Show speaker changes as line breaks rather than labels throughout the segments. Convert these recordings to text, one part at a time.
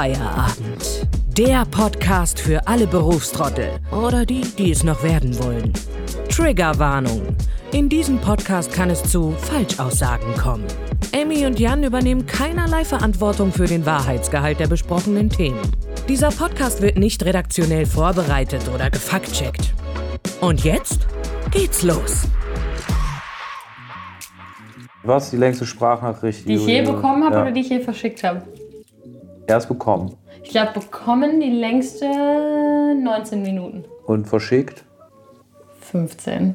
Feierabend. Der Podcast für alle Berufstrottel oder die, die es noch werden wollen. Triggerwarnung. In diesem Podcast kann es zu Falschaussagen kommen. Amy und Jan übernehmen keinerlei Verantwortung für den Wahrheitsgehalt der besprochenen Themen. Dieser Podcast wird nicht redaktionell vorbereitet oder gefaktcheckt. Und jetzt geht's los.
Was ist die längste Sprachnachricht,
Die ich je bekommen habe
ja.
oder die ich je verschickt habe?
Erst bekommen
Ich glaube, bekommen die längste 19 Minuten.
und verschickt.
15.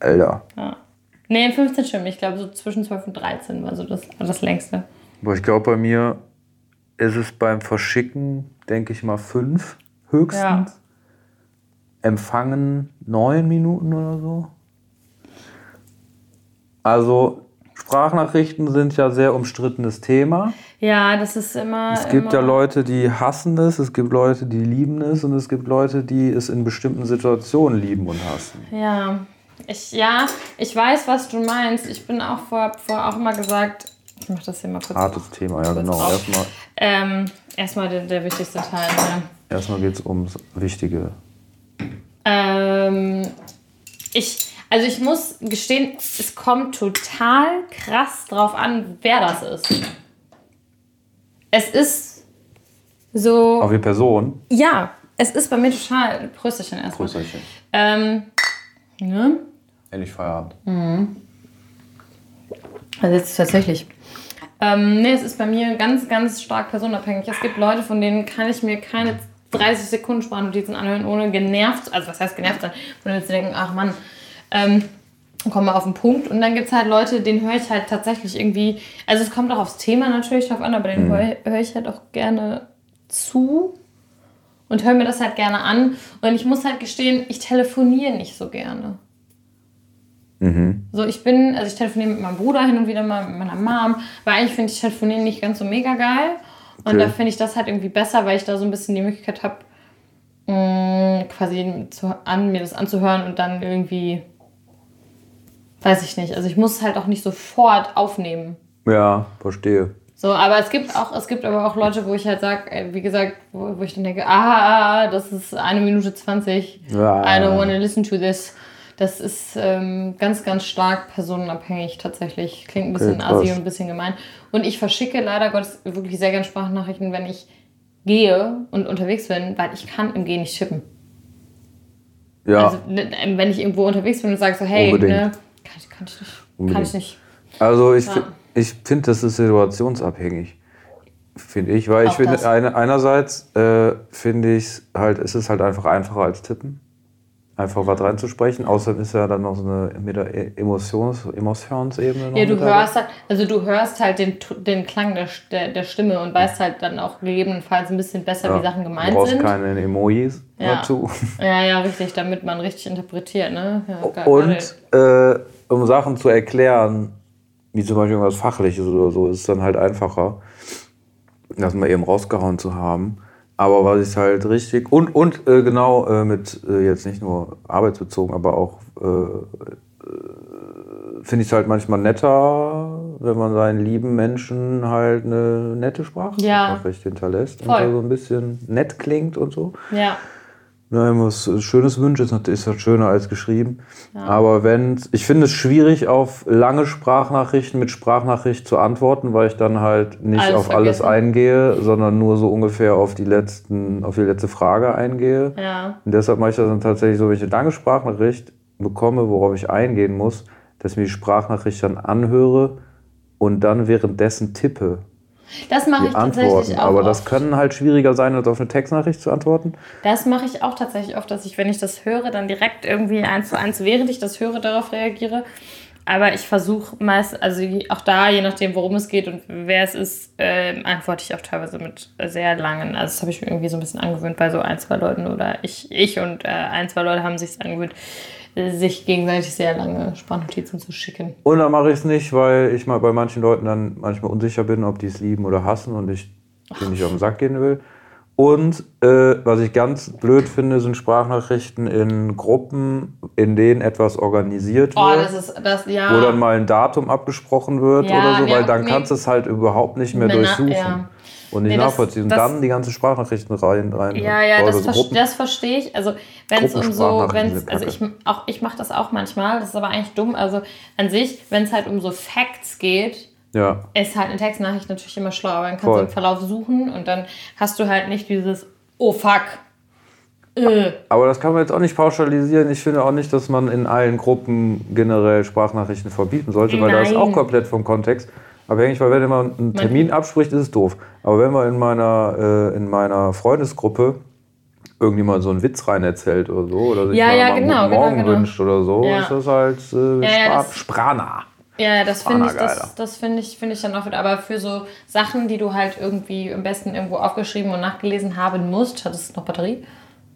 Alter.
Ja. Nee, 15 stimmt. Ich glaube, so zwischen 12 und 13 war so das, das längste.
Aber ich glaube, bei mir ist es beim Verschicken, denke ich mal, fünf höchstens.
Ja.
Empfangen neun Minuten oder so. Also Sprachnachrichten sind ja sehr umstrittenes Thema.
Ja, das ist immer.
Es gibt ja
immer,
Leute, die hassen es, es gibt Leute, die lieben es und es gibt Leute, die es in bestimmten Situationen lieben und hassen.
Ja. Ich, ja, ich weiß, was du meinst. Ich bin auch vor, vor auch immer gesagt. Ich mach das hier mal kurz.
Hartes Thema, ja genau.
auf.
Erstmal,
Ähm, erstmal der, der wichtigste Teil. Ne?
erstmal geht es ums Wichtige.
Ähm, ich, also ich muss gestehen, es kommt total krass drauf an, wer das ist. Es ist so.
Auf die Person.
Ja, es ist bei mir total. Prösterchen erstmal.
Grüßerchen.
Ähm, ne?
Endlich Feierabend.
Also jetzt tatsächlich. Ähm, nee, es ist bei mir ganz, ganz stark personenabhängig. Es gibt Leute, von denen kann ich mir keine 30 Sekunden Sprachnotizen anhören, ohne genervt, also was heißt genervt sein, ohne zu denken, ach Mann, ähm, komm mal auf den Punkt. Und dann gibt es halt Leute, denen höre ich halt tatsächlich irgendwie, also es kommt auch aufs Thema natürlich drauf an, aber denen höre höre ich halt auch gerne zu und höre mir das halt gerne an. Und ich muss halt gestehen, ich telefoniere nicht so gerne. So, ich bin, also ich telefoniere mit meinem Bruder hin und wieder mal, mit meiner Mom, weil eigentlich finde ich Telefonieren nicht ganz so mega geil. Und
Okay.
da finde ich das halt irgendwie besser, weil ich da so ein bisschen die Möglichkeit habe, quasi zu, an, mir das anzuhören und dann irgendwie, weiß ich nicht, also ich muss es halt auch nicht sofort aufnehmen.
Ja, verstehe.
So, aber es gibt auch, es gibt aber auch Leute, wo ich halt sage, wie gesagt, wo, wo ich dann denke, ah, das ist eine Minute 20.
Ja.
I don't want to listen to this. Das ist ähm, ganz, ganz stark personenabhängig tatsächlich. Klingt ein bisschen assi und ein bisschen gemein. Und ich verschicke leider Gottes wirklich sehr gerne Sprachnachrichten, wenn ich gehe und unterwegs bin, weil ich kann im Gehen nicht tippen.
Ja,
Also ne, wenn ich irgendwo unterwegs bin und sage so, hey,
Unbedingt.
ne, kann, ich- kann ich nicht. Kann
Unbedingt.
ich nicht.
also ich,
Ja.
ich finde, das ist situationsabhängig. Finde ich, weil ich
Auch
finde,
das.
eine, einerseits äh, finde ich halt, es ist halt einfach einfacher als tippen. Einfach was reinzusprechen. Außerdem ist ja dann noch so eine mit der E- Emotions, Emotionsebene. Noch
Ja, du hörst halt, also du hörst halt den, den Klang der, der, der Stimme und weißt halt dann auch gegebenenfalls ein bisschen besser, wie Sachen
Du
gemeint
brauchst
sind.
keine Emojis
Ja.
dazu.
Ja, ja, richtig, damit man richtig interpretiert, ne? Ja,
Und äh, um Sachen zu erklären, wie zum Beispiel irgendwas Fachliches oder so, ist es dann halt einfacher, das mal eben rausgehauen zu haben. Aber was ich halt richtig und und äh, genau äh, mit äh, jetzt nicht nur arbeitsbezogen, aber auch äh, äh, finde ich es halt manchmal netter, wenn man seinen lieben Menschen halt eine nette Sprachnachricht hinterlässt und
Voll.
da so ein bisschen nett klingt und so.
Ja,
wenn man was Schönes wünscht, ist natürlich das schöner als geschrieben. Aber wenn ich finde es schwierig, auf lange Sprachnachrichten mit Sprachnachricht zu antworten, weil ich dann halt nicht
Alles
auf alles
vergessen.
eingehe, sondern nur so ungefähr auf die letzten, auf die letzte Frage eingehe.
ja.
Und deshalb mache ich das dann tatsächlich so, wenn ich eine lange Sprachnachricht bekomme, worauf ich eingehen muss, dass ich mir die Sprachnachricht dann anhöre und dann währenddessen tippe
Das mache ich tatsächlich
Antworten.
auch
Aber das
oft.
können halt schwieriger sein, als auf eine Textnachricht zu antworten.
Das mache ich auch tatsächlich oft, dass ich, wenn ich das höre, dann direkt irgendwie eins zu eins, während ich das höre, darauf reagiere. Aber ich versuche meist, also auch da, je nachdem, worum es geht und wer es ist, ähm, antworte ich auch teilweise mit sehr langen. Also das habe ich mir irgendwie so ein bisschen angewöhnt bei so ein, zwei Leuten oder ich, ich und äh, ein, zwei Leute haben sich angewöhnt, äh, sich gegenseitig sehr lange Sprachnotizen zu schicken.
Und dann mache ich es nicht, weil ich mal bei manchen Leuten dann manchmal unsicher bin, ob die es lieben oder hassen und ich denen nicht auf den Sack gehen will. Und äh, was ich ganz blöd finde, sind Sprachnachrichten in Gruppen, in denen etwas organisiert
Oh,
wird.
das ist das, ja.
wo dann mal ein Datum abgesprochen wird
Ja,
oder so, weil dann kannst du es halt überhaupt nicht mehr
Männer-
durchsuchen.
ja.
Und nicht
Nee, das-
nachvollziehen. Und
das-
dann die ganzen Sprachnachrichten rein. rein
Ja, ja, das,
so
ver das verstehe ich. Also wenn es um so, wenn's, also ich, auch ich mache das auch manchmal, das ist aber eigentlich dumm. Also an sich, wenn es halt um so Facts geht,
ja.
ist halt eine Textnachricht natürlich immer schlau, aber dann kannst
Voll.
du im Verlauf suchen und dann hast du halt nicht dieses Oh fuck. Äh.
Aber das kann man jetzt auch nicht pauschalisieren. Ich finde auch nicht, dass man in allen Gruppen generell Sprachnachrichten verbieten sollte, weil da ist auch komplett vom Kontext abhängig, weil wenn man einen Termin abspricht, ist es doof. Aber wenn man in meiner, äh, in meiner Freundesgruppe irgendjemand so einen Witz rein erzählt oder so, oder sich
Ja, ja, genau,
guten
genau,
Morgen
genau.
wünscht oder so,
Ja.
ist das halt äh,
Ja,
Sprana.
Ja, das finde ich, das, das finde ich, finde ich dann auch wieder. Aber für so Sachen, die du halt irgendwie am besten irgendwo aufgeschrieben und nachgelesen haben musst, hattest du noch Batterie?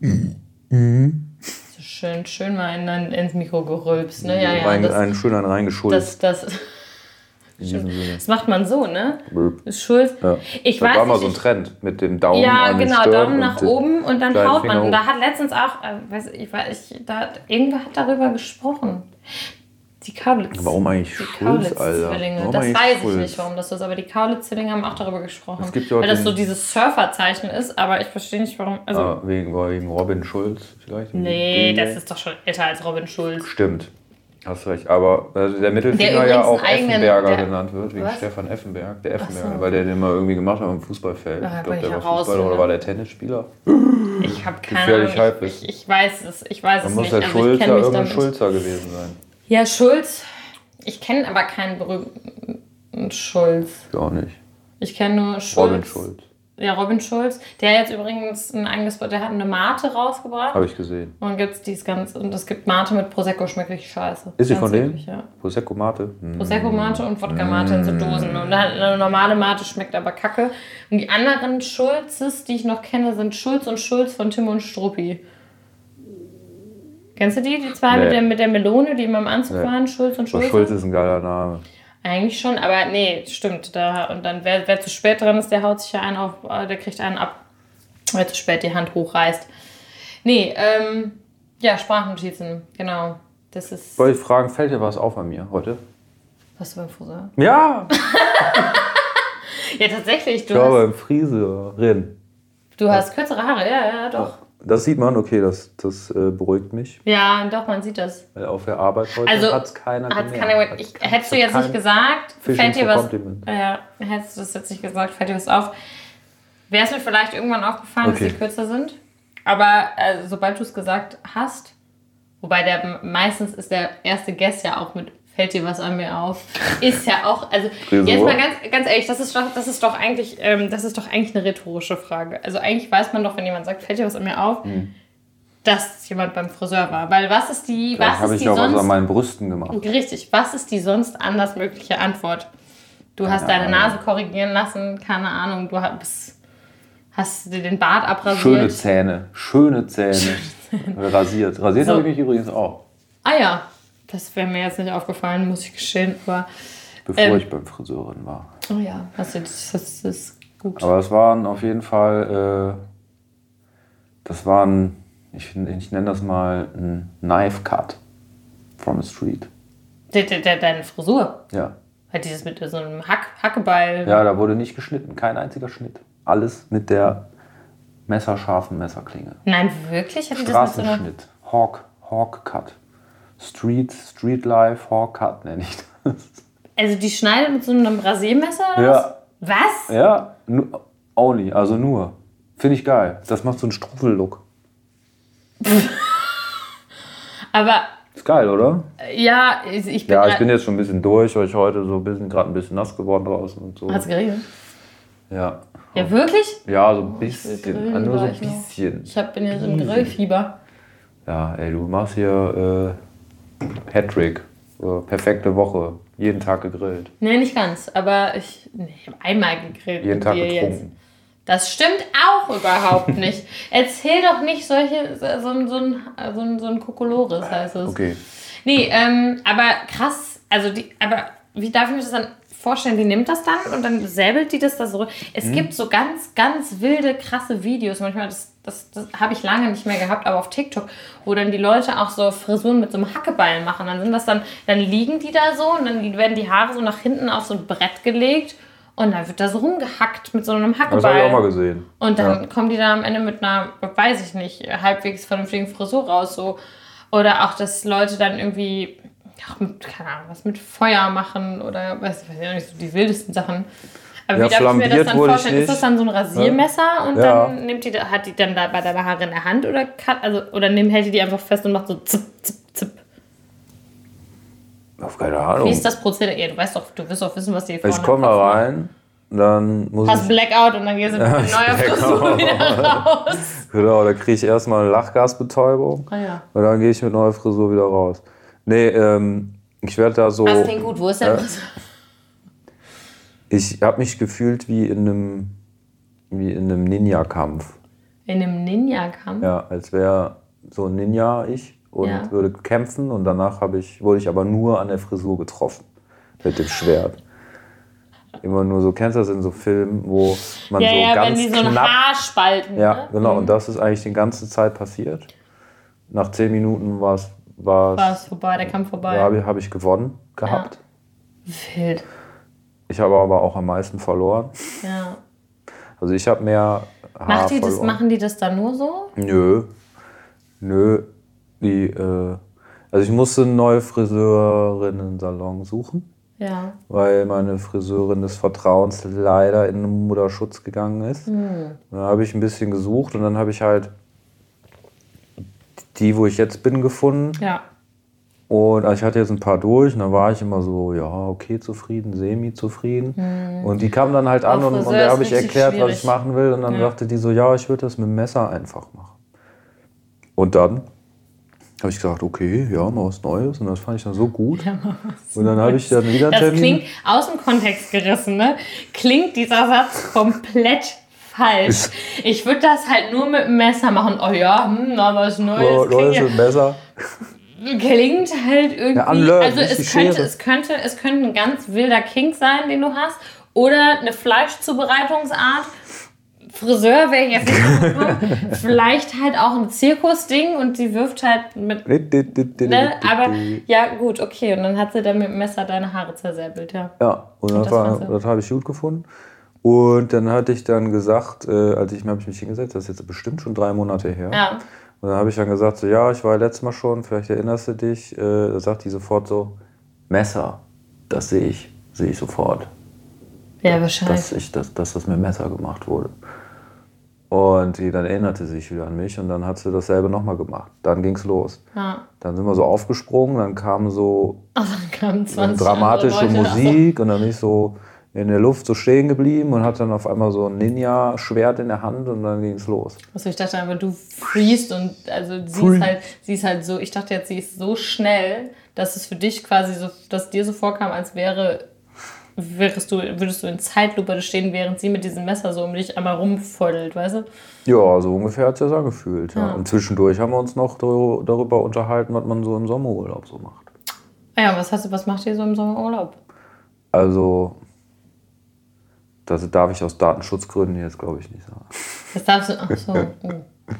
Mhm.
So schön, schön mal in, ins Mikro gerülpst, ne? Ja, ja. Das,
einen schön einen reingeschulzt.
das, das,
in diesem Sinne.
das macht man so, ne?
Böp.
Ist Schuld.
Ja.
Ich
das
weiß
war mal so ein
ich-
Trend mit dem Daumen
Ja,
an
genau,
Stirn
Daumen nach oben und dann haut man. Und da hat letztens auch, äh, weiß ich, ich, weiß, ich da hat, irgendwer hat darüber gesprochen. Die Kaulitz.
Warum eigentlich
die
Schulz, Alter? Warum
Das
eigentlich
weiß ich
Schulz?
nicht, warum das so ist, aber die Kaulitz-Zwillinge haben auch darüber gesprochen.
Es gibt ja auch
weil das so dieses Surferzeichen ist, aber ich verstehe nicht, warum. Also,
Ah, wegen, wegen Robin Schulz vielleicht?
nee, das ist doch schon älter als Robin Schulz.
Stimmt. Hast recht. Aber also der Mittelfinger
Der
ja auch
eigenen-
Effenberger
der-
genannt wird, wegen
Was?
Stefan Effenberg. Der Effenberger,
so.
weil der den mal irgendwie gemacht hat am Fußballfeld.
Ah,
ich glaube, der war
raus,
Fußballer oder war der Tennisspieler?
Ich habe keine
Gefährlich
Ahnung. Ich, ich weiß es, ich weiß
Dann
es
muss
nicht.
der
Also ich
Schulzer irgendein. Schulzer gewesen sein.
Ja, Schulz. Ich kenne aber keinen berühmten Schulz.
Ich auch nicht.
Ich kenne nur Schulz.
Robin Schulz.
Ja, Robin Schulz. Der jetzt übrigens ein eigenes, der hat eine Mate rausgebracht.
Habe ich gesehen.
Und gibt's dies ganz, und es gibt Mate mit Prosecco, schmeckt richtig scheiße.
Ist sie von denen?
Ja.
Prosecco Mate?
Prosecco Mate und Wodka Mate in so Dosen. Und eine normale Mate schmeckt aber kacke. Und die anderen Schulzes, die ich noch kenne, sind Schulz und Schulz von Tim und Struppi. Kennst du die? Die zwei
Nee.
mit, der, mit der Melone, die immer im Anzug
Nee.
waren? Schulz und Schulz?
Schulz ist ein geiler Name.
Eigentlich schon, aber nee, stimmt. Da, und dann, wer, wer zu spät dran ist, der haut sich ja einen auf, äh, der kriegt einen ab. Wer zu spät die Hand hochreißt. Nee, ähm, ja, Sprachnotizen, genau. Das ist.
Wollte ich fragen, fällt dir was auf an mir heute?
Was du beim Friseur?
Ja,
Ja, tatsächlich. Du,
ich war
hast,
beim Friseurin.
du hast kürzere Haare, ja, ja, doch.
Das sieht man, okay, das, das äh, beruhigt mich.
Ja, doch, man sieht das.
Weil auf der Arbeit heute
Also,
hat es keiner
Hat's
gemerkt.
keiner,
Hat
ich,
kein-
hättest du jetzt nicht gesagt, fällt dir was. Ja, hättest du das jetzt nicht gesagt, fällt dir was auf. Wäre es mir vielleicht irgendwann aufgefallen,
Okay.
dass die kürzer sind. Aber äh, sobald du es gesagt hast, wobei der meistens ist der erste Guest ja auch mit fällt dir was an mir auf, ist ja auch, also jetzt mal ganz, ganz ehrlich, das ist doch, das ist doch eigentlich, ähm, das ist doch eigentlich eine rhetorische Frage. Also eigentlich weiß man doch, wenn jemand sagt, fällt dir was an mir auf,
Hm.
dass jemand beim Friseur war. Weil was ist die,
Vielleicht
was
habe ich
die
auch was
sonst
an meinen Brüsten gemacht.
Richtig. Was ist die sonst anders mögliche Antwort? Du hast deine
Ahnung.
Nase korrigieren lassen, keine Ahnung, du hast, hast dir den Bart abrasiert.
Schöne Zähne, schöne Zähne. Rasiert. Rasiert
So.
habe ich mich übrigens auch,
Ah ja, das wäre mir jetzt nicht aufgefallen, muss ich gestehen. Aber,
bevor
Ähm.
ich beim Friseurin war.
oh ja, du, das, das ist gut.
Aber es waren auf jeden Fall, äh, das waren, ich, ich nenne das mal ein Knife Cut from the street.
De, de, de, deine Frisur.
Ja.
Halt dieses mit so einem Hack, Hackebeil.
Ja, da wurde nicht geschnitten, kein einziger Schnitt. Alles mit der messerscharfen Messerklinge.
Nein, wirklich? Hat die das mit so einer.
Hawk, Hawk Cut. Street, Street Life, Hawk Cut nenne ich das.
Also die schneidet mit so einem Rasiermesser? oder
Ja.
was? Was?
Ja, only, also nur. Finde ich geil. Das macht so einen Struffel-Look.
Aber
Ist geil, oder?
ja, ich bin.
Ja, ich bin jetzt schon ein bisschen durch, weil ich heute so ein bisschen, gerade ein bisschen nass geworden draußen und so.
Hat's geregnet?
Ja.
Ja, wirklich?
Ja, so ein bisschen. Ah, Nur so ein
noch.
bisschen.
Ich hab, bin ja so im Grillfieber.
Ja, ey, du machst hier äh, Hattrick. Perfekte Woche. Jeden Tag gegrillt.
Nee, nicht ganz, aber ich, ich habe einmal gegrillt
Jeden Tag
dir jetzt.
getrunken.
Das stimmt auch überhaupt nicht. Erzähl doch nicht solche, so, ein- so ein, so ein, so ein Kokolores heißt es.
Okay.
Nee, ähm, aber krass, also die, aber wie darf ich mir das dann vorstellen? Die nimmt das dann und dann säbelt die das da so. Es
Mhm.
gibt so ganz, ganz wilde, krasse Videos. Manchmal, das, das, das habe ich lange nicht mehr gehabt, aber auf TikTok, wo dann die Leute auch so Frisuren mit so einem Hackebeil machen. Dann sind das dann, dann liegen die da so und dann werden die Haare so nach hinten auf so ein Brett gelegt Und dann wird da so rumgehackt mit so einem
Das habe
Hackeball.
ich auch mal gesehen.
Und dann
Ja.
kommen die da am Ende mit einer, weiß ich nicht, halbwegs vernünftigen Frisur raus. So. Oder auch, dass Leute dann irgendwie, auch mit, keine Ahnung, was mit Feuer machen oder weiß ich weiß ich auch nicht, so die wildesten Sachen. Aber
Ja,
wie darf ich mir das dann vorstellen? Ist das dann so ein Rasiermesser und
Ja.
dann nimmt die, hat die dann da bei deiner Haare in der Hand oder cut, also oder nimmt, hält die die einfach fest und macht so zip, zip, zip.
Auf keine Ahnung.
Wie ist das Prozedere? Ja, du weißt doch, du wirst doch wissen, was die vorne
ich komme da rein, dann muss
Hast
ich.
Blackout und dann gehst du mit neuer Frisur wieder raus.
Genau, da kriege ich erstmal eine Lachgasbetäubung.
Ah ja.
Und dann gehe ich mit neuer Frisur wieder raus. Nee, ähm, ich werde da so.
Das klingt gut. Wo ist der
Äh? Ich habe mich gefühlt wie in einem, wie in einem Ninja-Kampf.
In einem Ninja-Kampf?
Ja, als wäre so ein Ninja ich und
Ja.
würde kämpfen und danach habe ich, wurde ich aber nur an der Frisur getroffen. Mit dem Schwert. Immer nur so, kennst du das in so Filmen, wo man
Ja,
so
ja,
ganz
wenn die so ein
knapp.
Haar spalten.
Ja,
ne?
genau. Und das ist eigentlich die ganze Zeit passiert. Nach zehn Minuten war es. War
es vorbei, der Kampf vorbei.
Ja, habe ich, gewonnen gehabt.
Wild.
Ich habe aber auch am meisten verloren.
Ja.
Also ich habe mehr Haar
Macht die das, machen die das dann nur so?
Nö. Nö. Die, äh, also ich musste einen neuen Friseurinnen-Salon suchen,
Ja.
weil meine Friseurin des Vertrauens leider in den Mutterschutz gegangen ist.
Hm.
Und Dann habe ich ein bisschen gesucht und dann habe ich halt die, wo ich jetzt bin, gefunden.
Ja.
Und also ich hatte jetzt ein paar durch und dann war ich immer so, ja, okay, zufrieden, semi-zufrieden. Und die kamen dann halt an
Auch
und, und da habe ich erklärt, was
schwierig.
ich machen will. Und dann
Ja.
sagte die so, ja, ich würde das mit dem Messer einfach machen. Und dann habe ich gesagt, okay, ja, mal was Neues. Und das fand ich dann so gut. und dann habe ich dann wieder
Das
Termin.
klingt aus dem Kontext gerissen, ne? Klingt dieser Satz komplett falsch. Ich würde das halt nur mit dem Messer machen. Oh ja, hm, na, was Neues.
Oh, Neues mit Messer.
Klingt halt irgendwie.
Ja, unlearn,
also es könnte,
Schere.
es, könnte, es könnte ein ganz wilder Kink sein, den du hast. Oder eine Fleischzubereitungsart. Friseur wäre ich jetzt nicht. Vielleicht halt auch ein Zirkusding und sie wirft halt mit Ne? Aber ja, gut, okay. Und dann hat sie dann mit dem Messer deine Haare zersäbelt, ja.
Ja, und das,
das
war, das habe ich gut gefunden. Und dann hatte ich dann gesagt, äh, als ich, habe ich mich hingesetzt, das ist jetzt bestimmt schon drei Monate her.
Ja.
Und dann habe ich dann gesagt, so, ja, ich war letztes Mal schon, vielleicht erinnerst du dich. Äh, da sagt die sofort so, Messer, das sehe ich, sehe ich sofort,
Ja, wahrscheinlich.
dass, ich, dass, dass das mit Messer gemacht wurde. Und die dann erinnerte sich wieder an mich und dann hat sie dasselbe nochmal gemacht. Dann ging es los.
Ja.
Dann sind wir so aufgesprungen, dann kam so
Also dann 20
eine dramatische Musik und dann bin ich so in der Luft so stehen geblieben und hatte dann auf einmal so ein Ninja-Schwert in der Hand und dann ging es los.
Also ich dachte einfach, du freest und also sie ist halt, sie ist halt so, ich dachte jetzt, sie ist so schnell, dass es für dich quasi so, dass dir so vorkam, als wäre, wärest du, würdest du in Zeitlupe stehen, während sie mit diesem Messer so um dich einmal rumfeudelt, weißt du?
Ja, so ungefähr hat es sich angefühlt. Ja.
Ja.
Und zwischendurch haben wir uns noch dar- darüber unterhalten, was man so im Sommerurlaub so macht.
Ah Ja, was hast du, was macht ihr so im Sommerurlaub?
Also, das darf ich aus Datenschutzgründen jetzt, glaube ich, nicht sagen.
Das darfst du, ach so. oh.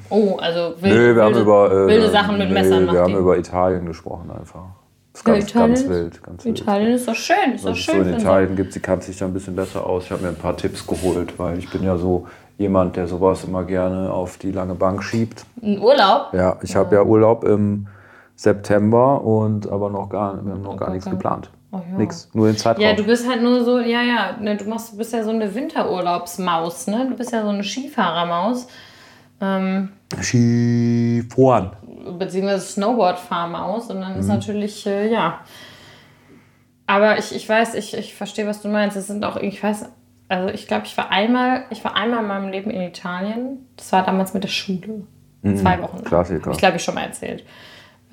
Oh, also
wir haben
wilde,
über, äh,
wilde Sachen mit
nee,
Messern macht
Wir haben über Italien gesprochen einfach. Das ist ganz,
Italien
ganz wild. Ganz wild.
Italien ist doch schön, ist doch
Was es
schön.
so in Italien gibt, sie kann sich da ein bisschen besser aus. Ich habe mir ein paar Tipps geholt, weil ich bin ja so jemand, der sowas immer gerne auf die lange Bank schiebt.
Ein Urlaub?
Ja, ich habe ja Urlaub im September und aber noch gar, wir haben noch gar nichts
okay.
geplant.
Oh ja.
Nix, nur den Zeitraum.
Ja, du bist halt nur so, ja, ja, ne, du machst, du bist ja so eine Winterurlaubsmaus, ne? Du bist ja so eine Skifahrermaus, ähm,
Skifahren.
beziehungsweise Snowboardfahrmaus und dann ist
Mhm.
natürlich, äh, ja. Aber ich, ich weiß, ich, ich verstehe, was du meinst. Es sind auch, ich weiß, also ich glaube, ich war einmal, ich war einmal in meinem Leben in Italien. Das war damals mit der Schule. Zwei Wochen.
Mhm. Klassiker.
Ich glaube ich schon mal erzählt.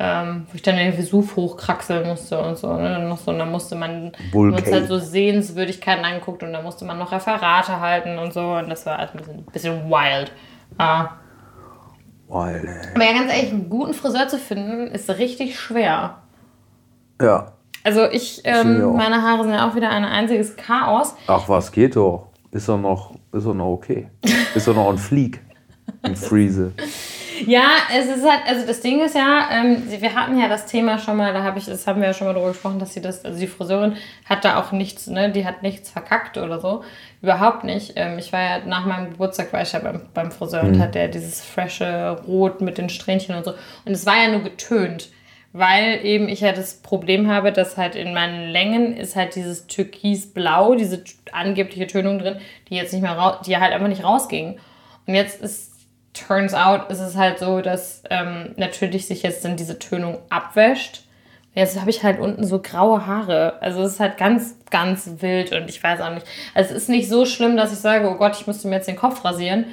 Ähm, wo ich dann den Vesuv hochkraxeln musste und so. Ne? Dann noch so und dann musste man uns halt so Sehenswürdigkeiten angeguckt und dann musste man noch Referate halten und so. Und das war halt ein bisschen, bisschen wild. Ah.
Weil, ey.
Aber ja, ganz ehrlich, einen guten Friseur zu finden, ist richtig schwer.
Ja.
Also ich, ähm, meine Haare sind ja auch wieder ein einziges Chaos.
Ach was, geht doch. Ist doch noch, ist doch noch okay. Ist doch noch ein Fleek. Ein Friese.
Ja, es ist halt, also das Ding ist ja, ähm, wir hatten ja das Thema schon mal, da habe ich, das haben wir ja schon mal darüber gesprochen, dass sie das, also die Friseurin hat da auch nichts, ne, die hat nichts verkackt oder so. Überhaupt nicht. Ähm, ich war ja nach meinem Geburtstag war ich ja beim, beim Friseur und hat der dieses frische Rot mit den Strähnchen und so. Und es war ja nur getönt. Weil eben ich ja das Problem habe, dass halt in meinen Längen ist halt dieses Türkisblau, diese angebliche Tönung drin, die jetzt nicht mehr raus, die halt einfach nicht rausging. Und jetzt ist, turns out, ist es halt so, dass ähm, natürlich sich jetzt dann diese Tönung abwäscht. Jetzt habe ich halt unten so graue Haare. Also es ist halt ganz, ganz wild und ich weiß auch nicht. Also es ist nicht so schlimm, dass ich sage, oh Gott, ich müsste mir jetzt den Kopf rasieren.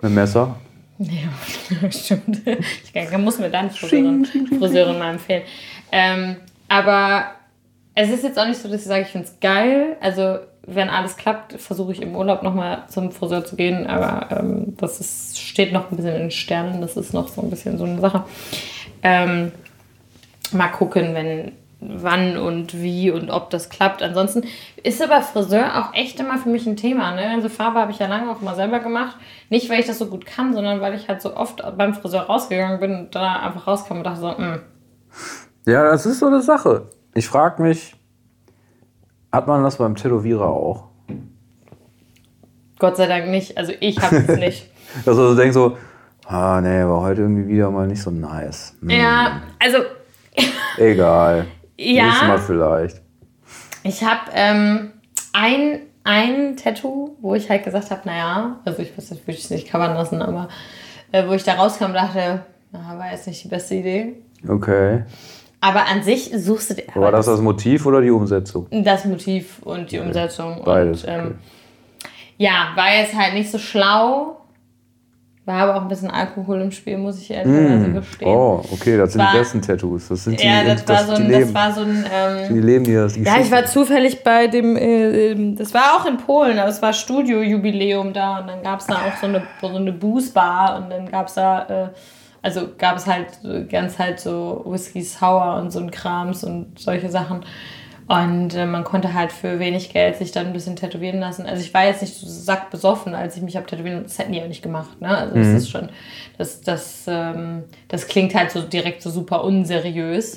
Mit dem Messer?
Ja, stimmt. Ich muss mir dann Friseurin, Friseurin mal empfehlen. Ähm, aber es ist jetzt auch nicht so, dass ich sage, ich finde es geil. Also, wenn alles klappt, versuche ich im Urlaub nochmal zum Friseur zu gehen. Aber ähm, das ist, steht noch ein bisschen in den Sternen. Das ist noch so ein bisschen so eine Sache. Ähm, mal gucken, wenn wann und wie und ob das klappt. Ansonsten ist aber Friseur auch echt immer für mich ein Thema. Ne? Also Farbe habe ich ja lange auch mal selber gemacht. Nicht, weil ich das so gut kann, sondern weil ich halt so oft beim Friseur rausgegangen bin und da einfach rauskam und dachte so, "Mm,
Ja, das ist so eine Sache. Ich frage mich, hat man das beim Tätowierer auch?
Gott sei Dank nicht. Also ich habe es nicht.
Dass du so denkst so, ah nee, war heute irgendwie wieder mal nicht so nice. Hm,
ja, also
Egal. Nächstes Mal
ja,
vielleicht.
ich habe ähm, ein, ein Tattoo, wo ich halt gesagt habe, naja, also ich weiß nicht, würde ich es nicht covern lassen, aber äh, wo ich da rauskam und dachte, na, war jetzt nicht die beste Idee.
Okay.
Aber an sich suchst du dir
War das das Motiv oder die Umsetzung?
das Motiv und die Umsetzung.
Beides,
Und, ähm,
okay.
Ja, war jetzt halt nicht so schlau. War aber auch ein bisschen Alkohol im Spiel, muss ich ehrlicherweise gestehen.
Oh, okay, das sind
War-
die besten Tattoos. Das sind die,
ja, das, war so ein,
leben.
das war so ein ähm,
die leben die das. Die
Ja, ich war zufällig bei dem, äh, ähm, das war auch in Polen, aber es war Studio-Jubiläum da und dann gab es da auch so eine, so eine Booze-Bar und dann gab es da, äh, also gab es halt ganz halt so Whisky Sour und so ein Krams und solche Sachen. Und äh, man konnte halt für wenig Geld sich dann ein bisschen tätowieren lassen. Also ich war jetzt nicht so sackbesoffen, als ich mich habe tätowieren lassen. Das hätten die auch nicht gemacht. Ne? Also das ist schon, das, das, ähm, das klingt halt so direkt so super unseriös.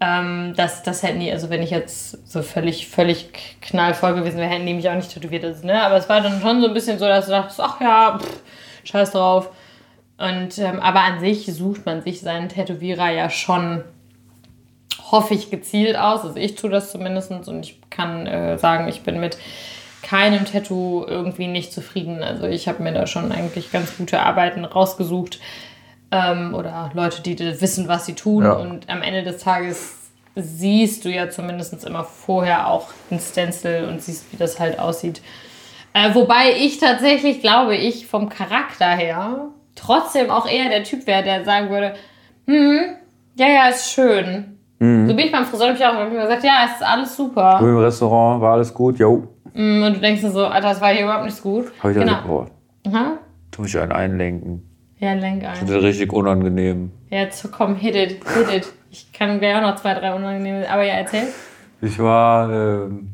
Ähm, das, das hätten die, also wenn ich jetzt so völlig, völlig knallvoll gewesen wäre, hätten die mich auch nicht tätowiert. Also, ne? Aber es war dann schon so ein bisschen so, dass du dachtest, ach ja, pff, scheiß drauf. Und, ähm, aber an sich sucht man sich seinen Tätowierer ja schon, hoffe ich, gezielt aus. Also ich tue das zumindest und ich kann äh, sagen, ich bin mit keinem Tattoo irgendwie nicht zufrieden. Also ich habe mir da schon eigentlich ganz gute Arbeiten rausgesucht ähm, oder Leute, die wissen, was sie tun.
Ja.
Und am Ende des Tages siehst du ja zumindest immer vorher auch ein Stencil und siehst, wie das halt aussieht. Äh, wobei ich tatsächlich glaube, ich vom Charakter her trotzdem auch eher der Typ wäre, der sagen würde, hm, ja, ja, ist schön. So bin ich beim Friseur, hab ich auch hab mir gesagt, ja, es ist alles super.
Im Restaurant war alles gut, jo.
Mm, Und du denkst dir so, Alter, das war hier überhaupt nicht gut.
Habe ich
genau.
also, boah,
Aha.
tu ich einen einlenken.
Ja, lenk
Das
ein.
ist richtig unangenehm.
Ja, komm, hit it, hit it. Ich kann gleich auch noch zwei, drei unangenehme, aber ja, erzähl.
Ich war, ähm,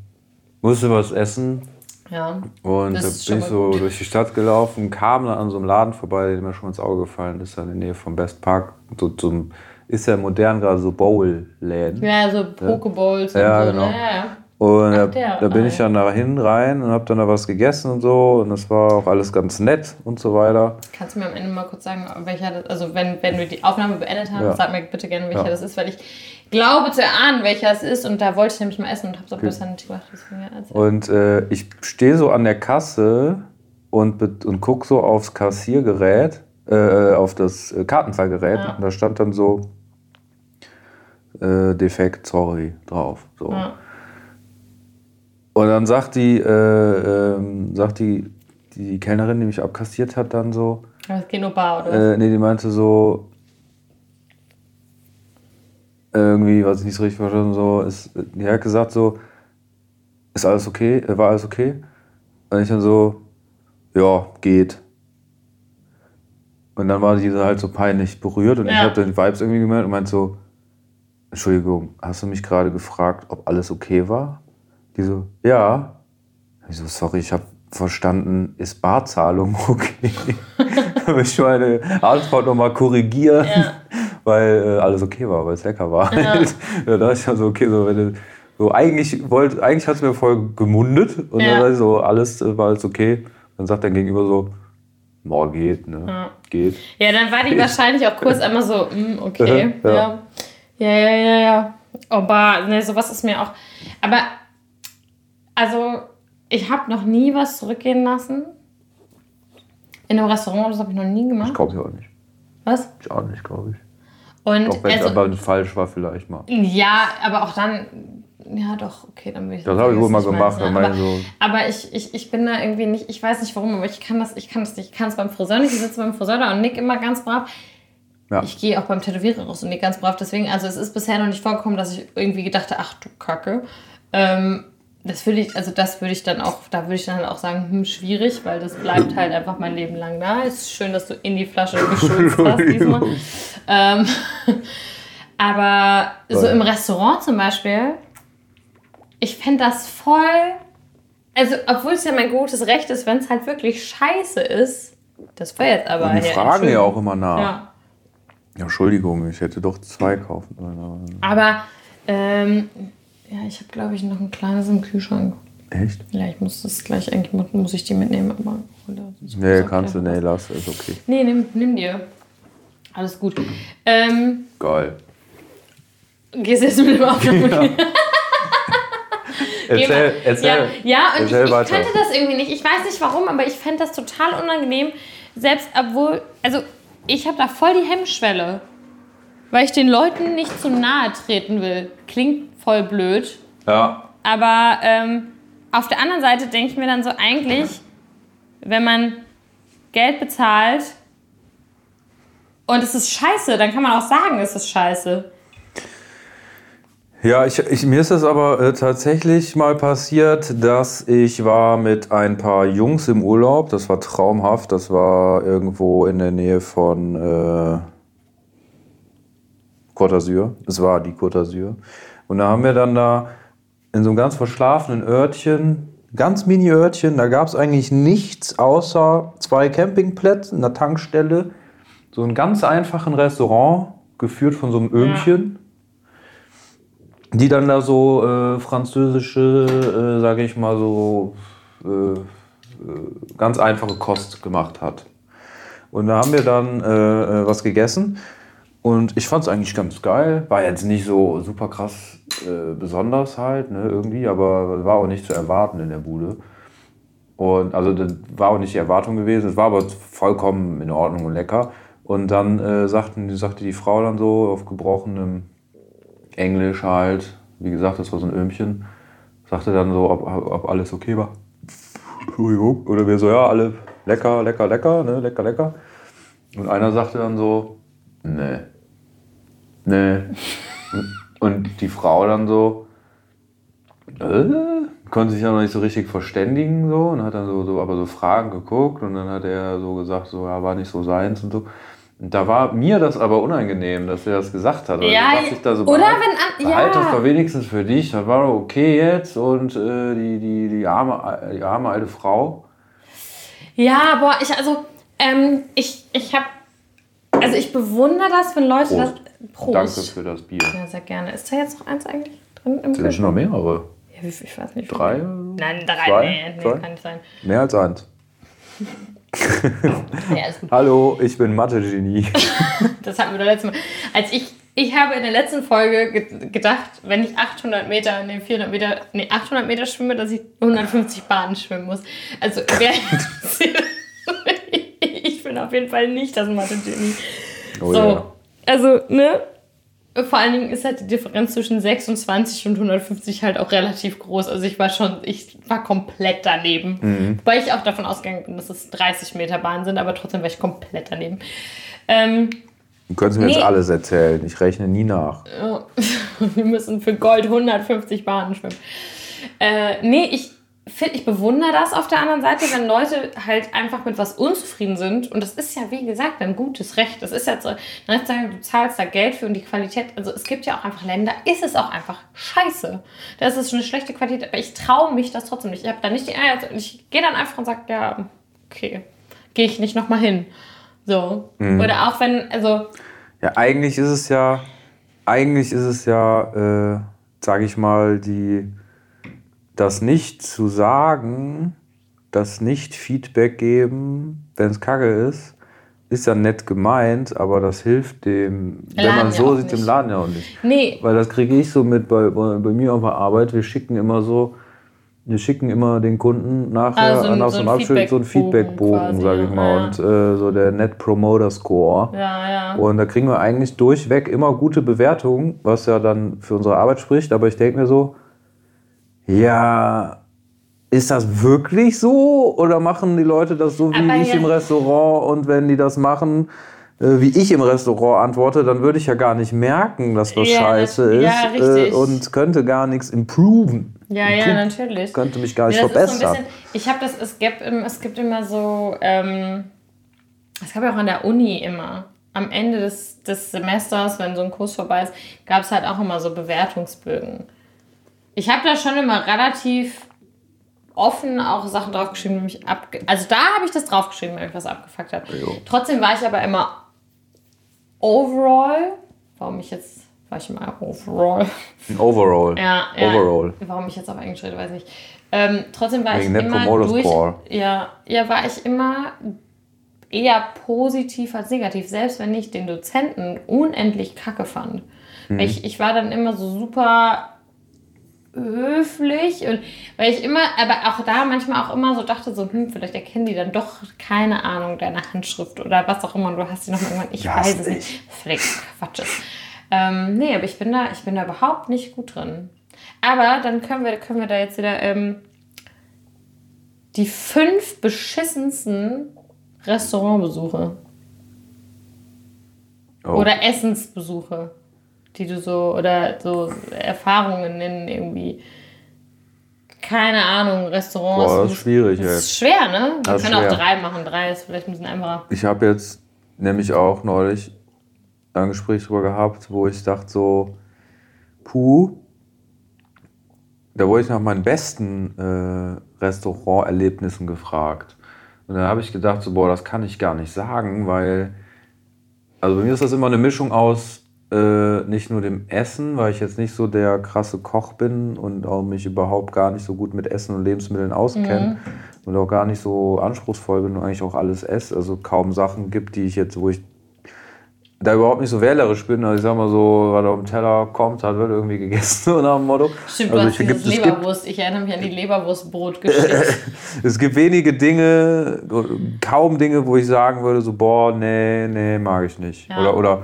musste was essen
Ja.
und da bin ich so
gut.
durch die Stadt gelaufen, kam dann an so einem Laden vorbei, der mir schon ins Auge gefallen ist, da in der Nähe vom Best Park. So, zum, ist ja modern gerade so Bowl-Läden.
Ja, so Pokeballs
Ja,
und so.
genau.
Ne? Ja, ja.
Und da,
der,
da bin
ah,
ich dann dahin rein und habe dann da was gegessen und so und das war auch alles ganz nett und so weiter.
Kannst du mir am Ende mal kurz sagen, welcher das, also wenn, wenn wir die Aufnahme beendet haben,
Ja.
sag mir bitte gerne, welcher
Ja.
das ist, weil ich glaube zu erahnen, welcher es ist und da wollte ich nämlich mal essen und hab's auch bisher nicht gemacht.
Und äh, ich stehe so an der Kasse und, und guck so aufs Kassiergerät, äh, auf das äh, Kartenzahlgerät
Ja.
und da stand dann so äh, defekt, sorry drauf. So.
Ja.
Und dann sagt die, äh, ähm, sagt die, die Kellnerin, die mich abkassiert hat, dann so,
es geht nur bar, oder?
äh, nee, die meinte so, irgendwie, was ich nicht so richtig verstanden, so, ist, die hat gesagt so, ist alles okay, äh, war alles okay? Und ich dann so, ja, geht. Und dann war diese halt so peinlich berührt und ich
Ja.
habe dann die Vibes irgendwie gemerkt und meinte so, Entschuldigung, hast du mich gerade gefragt, ob alles okay war? Die so, ja. Ich so, sorry, ich habe verstanden, ist Barzahlung okay? ich meine Antwort nochmal korrigieren,
Ja.
Weil äh, alles okay war, weil es lecker war. Ja. da dachte ich also, okay, so, wenn du, so eigentlich wollt, eigentlich hat es mir voll gemundet und
Ja.
dann ich so, alles äh, war alles okay. Dann sagt dein Gegenüber so, boah, geht, ne?
Ja.
Geht.
Ja, dann war die wahrscheinlich auch kurz einmal so, mm, okay.
Ja.
Ja. Ja, ja, ja, ja. Aber ne, sowas ist mir auch. Aber, also, ich habe noch nie was zurückgehen lassen. In einem Restaurant, das habe ich noch nie
Ich
gemacht.
glaube ich auch nicht.
Was?
Ich auch nicht, glaube ich.
Und
Doch, wenn es
also,
aber falsch war, vielleicht mal.
ja, aber auch dann, ja doch, okay, dann will ich
Das habe ich wohl mal gemacht.
meins,
wenn
ne?
meine so,
Aber ich, ich, ich bin da irgendwie nicht, ich weiß nicht warum, aber ich kann das, ich kann das nicht. Ich kann es beim Friseur nicht. Ich sitze beim Friseur da und nick immer ganz brav.
Ja.
Ich gehe auch beim Tätowierer raus und nick ganz brav. Deswegen, also es ist bisher noch nicht vorgekommen, dass ich irgendwie gedacht habe, ach du Kacke. Ähm, das würde ich, also das würde ich dann auch, da würde ich dann auch sagen, hm, schwierig, weil das bleibt halt einfach mein Leben lang da. Es ist schön, dass du in die Flasche geschulzt hast diesmal. Ähm, aber so im Restaurant zum Beispiel, ich fände das voll. Also, obwohl es ja mein gutes Recht ist, wenn es halt wirklich scheiße ist. Das wäre jetzt aber.
und die
ja,
fragen ja auch immer nach.
Ja.
Entschuldigung, ich hätte doch zwei kaufen sollen.
Aber, ähm, ja, ich habe, glaube ich, noch ein kleines im Kühlschrank.
Echt?
Ja, ich muss das gleich, eigentlich mu- muss ich die mitnehmen. Aber, oder
Nee, kannst du, nee, lass, ist okay.
Nee, nimm, nimm dir. Alles gut. Ähm,
Geil.
gehst jetzt mit dem. Geh mal.
Erzähl, erzähl.
Ja, ja und
erzähl
ich, ich könnte das irgendwie nicht. Ich weiß nicht warum, aber ich fände das total unangenehm. Selbst obwohl, also ich habe da voll die Hemmschwelle. Weil ich den Leuten nicht zu nahe treten will. Klingt voll blöd.
Ja,
Aber ähm, auf der anderen Seite denke ich mir dann so, eigentlich, wenn man Geld bezahlt und es ist scheiße, dann kann man auch sagen, es ist scheiße.
Ja, ich, ich, mir ist das aber äh, tatsächlich mal passiert, dass ich war mit ein paar Jungs im Urlaub. Das war traumhaft. Das war irgendwo in der Nähe von äh, Côte d'Azur. Es war die Côte d'Azur. Und da haben wir dann da in so einem ganz verschlafenen Örtchen, ganz mini Örtchen, da gab es eigentlich nichts außer zwei Campingplätze, einer Tankstelle, so einen ganz einfachen Restaurant, geführt von so einem Öhmchen die dann da so äh, französische, äh, sage ich mal so, äh, äh, ganz einfache Kost gemacht hat. Und da haben wir dann äh, äh, was gegessen und ich fand es eigentlich ganz geil. War jetzt nicht so super krass äh, besonders halt, ne, irgendwie, aber war auch nicht zu erwarten in der Bude. Und also das war auch nicht die Erwartung gewesen, es war aber vollkommen in Ordnung und lecker. Und dann äh, sagten, sagte die Frau dann so auf gebrochenem Englisch halt, wie gesagt, das war so ein Öhmchen, sagte dann so, ob, ob alles okay war. Oder wir so, ja, alle lecker, lecker, lecker, ne, lecker, lecker. Und einer sagte dann so, nee, nee. Und die Frau dann so, äh, konnte sich ja noch nicht so richtig verständigen so und hat dann so, so aber so Fragen geguckt und dann hat er so gesagt, so, ja, war nicht so seins und so. Und da war mir das aber unangenehm, dass er das gesagt hat.
Ja,
da so,
oder
behalt-
wenn an-
behalt
ja.
das doch wenigstens für dich, das war doch okay jetzt und äh, die, die, die, arme, die arme alte Frau.
Ja, boah, ich, also, ähm, ich, ich habe, also ich bewundere das, wenn Leute
Prost.
das. Prost.
Danke für das Bier.
Ja, sehr gerne. Ist da jetzt noch eins eigentlich drin im
sind
Kühlschrank?
noch mehrere.
Ja, wie viel, ich weiß nicht.
Drei?
Nein, drei,
Zwei?
nee, nee,
Zwei?
kann nicht sein.
Mehr als eins.
Ja.
Hallo, ich bin Mathe-Genie.
Das hatten wir das letzte Mal. Als ich, ich habe in der letzten Folge ge gedacht, wenn ich 800 Meter, nee, 400 Meter, nee, 800 Meter schwimme, dass ich 150 Bahnen schwimmen muss. Also, wer ich bin auf jeden Fall nicht das Mathe-Genie.
Oh
so,
ja.
Also, ne? Vor allen Dingen ist halt die Differenz zwischen 26 und 150 halt auch relativ groß. Also ich war schon, ich war komplett daneben.
Mhm.
Wobei ich auch davon ausgegangen bin, dass es 30 Meter Bahn sind, aber trotzdem war ich komplett daneben. Ähm,
Du könntest mir
Nee.
jetzt alles erzählen. Ich rechne nie nach.
Ja. Wir müssen für Gold 150 Bahnen schwimmen. Äh, nee, ich ich bewundere das auf der anderen Seite, wenn Leute halt einfach mit was unzufrieden sind. Und das ist ja, wie gesagt, ein gutes Recht. Das ist ja so, sagen, du zahlst da Geld für und die Qualität. Also es gibt ja auch einfach Länder, ist es auch einfach scheiße. Das ist eine schlechte Qualität, aber ich traue mich das trotzdem nicht. Ich habe da nicht die Eier. Ich gehe dann einfach und sage, ja, okay, gehe ich nicht nochmal hin. So.
Mhm.
Oder auch wenn, also,
Ja, eigentlich ist es ja, eigentlich ist es ja, äh, sage ich mal, die, das nicht zu sagen, das nicht Feedback geben, wenn es kacke ist, ist ja nett gemeint, aber das hilft dem, wenn
Laden
man
ja
so
auch
sieht, dem
nicht.
Laden ja auch nicht.
nee,
Weil das kriege ich so mit bei, bei, bei mir auf der Arbeit. Wir schicken immer so, wir schicken immer den Kunden nachher
so ein-
nach
so
so
ein
einem Abschnitt so einen
Feedbackbogen
sage ich
ja.
mal.
Ja.
Und äh, so der Net Promoter Score.
ja, ja.
Und da kriegen wir eigentlich durchweg immer gute Bewertungen, was ja dann für unsere Arbeit spricht. Aber ich denke mir so, ja, ist das wirklich so? Oder machen die Leute das so wie
Aber
ich
ja-
im Restaurant? Und wenn die das machen, äh, wie ich im Restaurant antworte, dann würde ich ja gar nicht merken, dass was
Ja,
scheiße
das-
ist.
ja, richtig.
äh, und könnte gar nichts improven.
Ja, ja, natürlich.
Könnte mich gar nicht
das so
verbessern.
ein bisschen, ich habe das, es gibt, es gibt immer so, ähm, es gab ja auch an der Uni immer, am Ende des, des Semesters, wenn so ein Kurs vorbei ist, gab es halt auch immer so Bewertungsbögen. Ich habe da schon immer relativ offen auch Sachen draufgeschrieben, die mich abge... Also da habe ich das draufgeschrieben, wenn mich was abgefuckt hat.
Jo.
Trotzdem war ich aber immer overall, warum ich jetzt, war ich immer overall,
Overall.
ja, ja.
Overall.
Warum ich jetzt auf Englisch rede, weiß ich nicht. Ähm, trotzdem war
Wegen
ich immer durch,
Score.
ja, ja, war ich immer eher positiv als negativ, selbst wenn ich den Dozenten unendlich kacke fand.
Mhm.
Ich, ich war dann immer so super höflich und weil ich immer, aber auch da manchmal auch immer so dachte, so, hm, vielleicht erkennen die dann doch keine Ahnung deiner Handschrift oder was auch immer und du hast sie noch irgendwann, ich
Ja,
weiß es
nicht.
nicht. Völlig Quatsch. Ähm, nee, aber ich bin da, ich bin da überhaupt nicht gut drin. Aber dann können wir, können wir da jetzt wieder ähm, die fünf beschissensten Restaurantbesuche
Oh.
oder Essensbesuche, die du so, oder so Erfahrungen in irgendwie, keine Ahnung, Restaurants.
Boah, das ist schwierig,
Das
ey.
ist schwer, ne? Wir können auch drei machen. Drei ist vielleicht ein bisschen einfacher.
Ich habe jetzt nämlich auch neulich ein Gespräch drüber gehabt, wo ich dachte so, puh, da wurde ich nach meinen besten äh, Restauranterlebnissen gefragt. Und dann habe ich gedacht, so, boah, das kann ich gar nicht sagen, weil, also bei mir ist das immer eine Mischung aus äh, nicht nur dem Essen, weil ich jetzt nicht so der krasse Koch bin und auch mich überhaupt gar nicht so gut mit Essen und Lebensmitteln auskenne und auch gar nicht so anspruchsvoll bin und eigentlich auch alles esse. Also kaum Sachen gibt, die ich jetzt, wo ich da überhaupt nicht so wählerisch bin. Also ich sag mal so, was auf dem Teller kommt, hat wird irgendwie gegessen, so nach dem Motto.
Stimmt,
also
du hast
ich,
Leberwurst. Ich erinnere mich an die Leberwurstbrotgeschichte.
es gibt wenige Dinge, kaum Dinge, wo ich sagen würde, so, boah, nee, nee, mag ich nicht.
Ja.
Oder, oder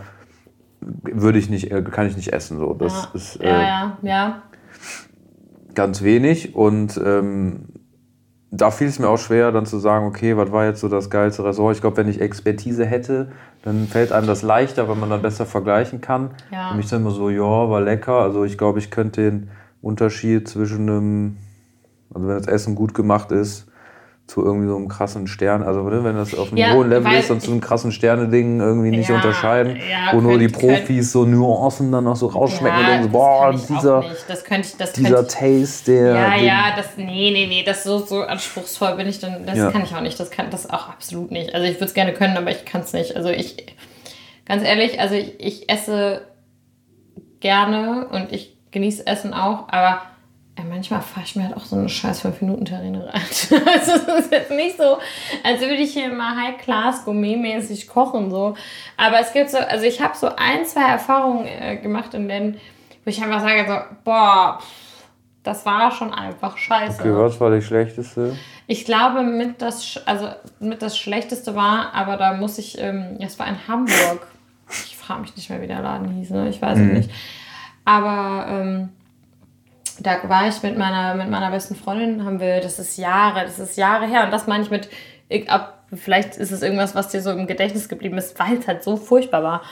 würde ich nicht, äh, kann ich nicht essen. So. Das
ja.
ist äh,
ja, ja, ja.
ganz wenig und ähm, da fiel es mir auch schwer, dann zu sagen, okay, was war jetzt so das geilste Restaurant? Ich glaube, wenn ich Expertise hätte, dann fällt einem das leichter, weil man dann besser vergleichen kann.
Ja.
Für mich dann immer so, ja, war lecker. Also ich glaube, ich könnte den Unterschied zwischen einem, also wenn das Essen gut gemacht ist, zu irgendwie so einem krassen Stern, also ne, wenn das auf einem
Ja,
hohen Level ist, dann zu einem krassen Sterne-Ding irgendwie nicht
Ja,
unterscheiden.
ja,
wo nur die Profis so Nuancen dann noch so rausschmecken und denken so, boah, dieser.
Das könnte ich, das
dieser Taste, der.
Ja,
den-
ja, das, nee, nee, nee, das so, so anspruchsvoll bin ich dann, das kann ich auch nicht, das kann das auch absolut nicht. Also ich würde es gerne können, aber ich kann es nicht. Also ich, ganz ehrlich, also ich, ich esse gerne und ich genieße Essen auch, aber ja, manchmal fahre ich mir halt auch so eine scheiß 5-Minuten-Terrine rein. also es ist jetzt nicht so, als würde ich hier mal High-Class Gourmet-mäßig kochen, so. Aber es gibt so, also ich habe so ein, zwei Erfahrungen äh, gemacht, in denen, wo ich einfach sage, so, boah, das war schon einfach scheiße.
Okay, was war die schlechteste?
Ich glaube, mit das, also mit das Schlechteste war, aber da muss ich, ähm, es war in Hamburg. Ich frage mich nicht mehr, wie der Laden hieß, ne? ich weiß es nicht. Aber ähm, da war ich mit meiner, mit meiner besten Freundin, haben wir, das ist Jahre, das ist Jahre her. Und das meine ich mit, ich, ab, vielleicht ist es irgendwas, was dir so im Gedächtnis geblieben ist, weil es halt so furchtbar war.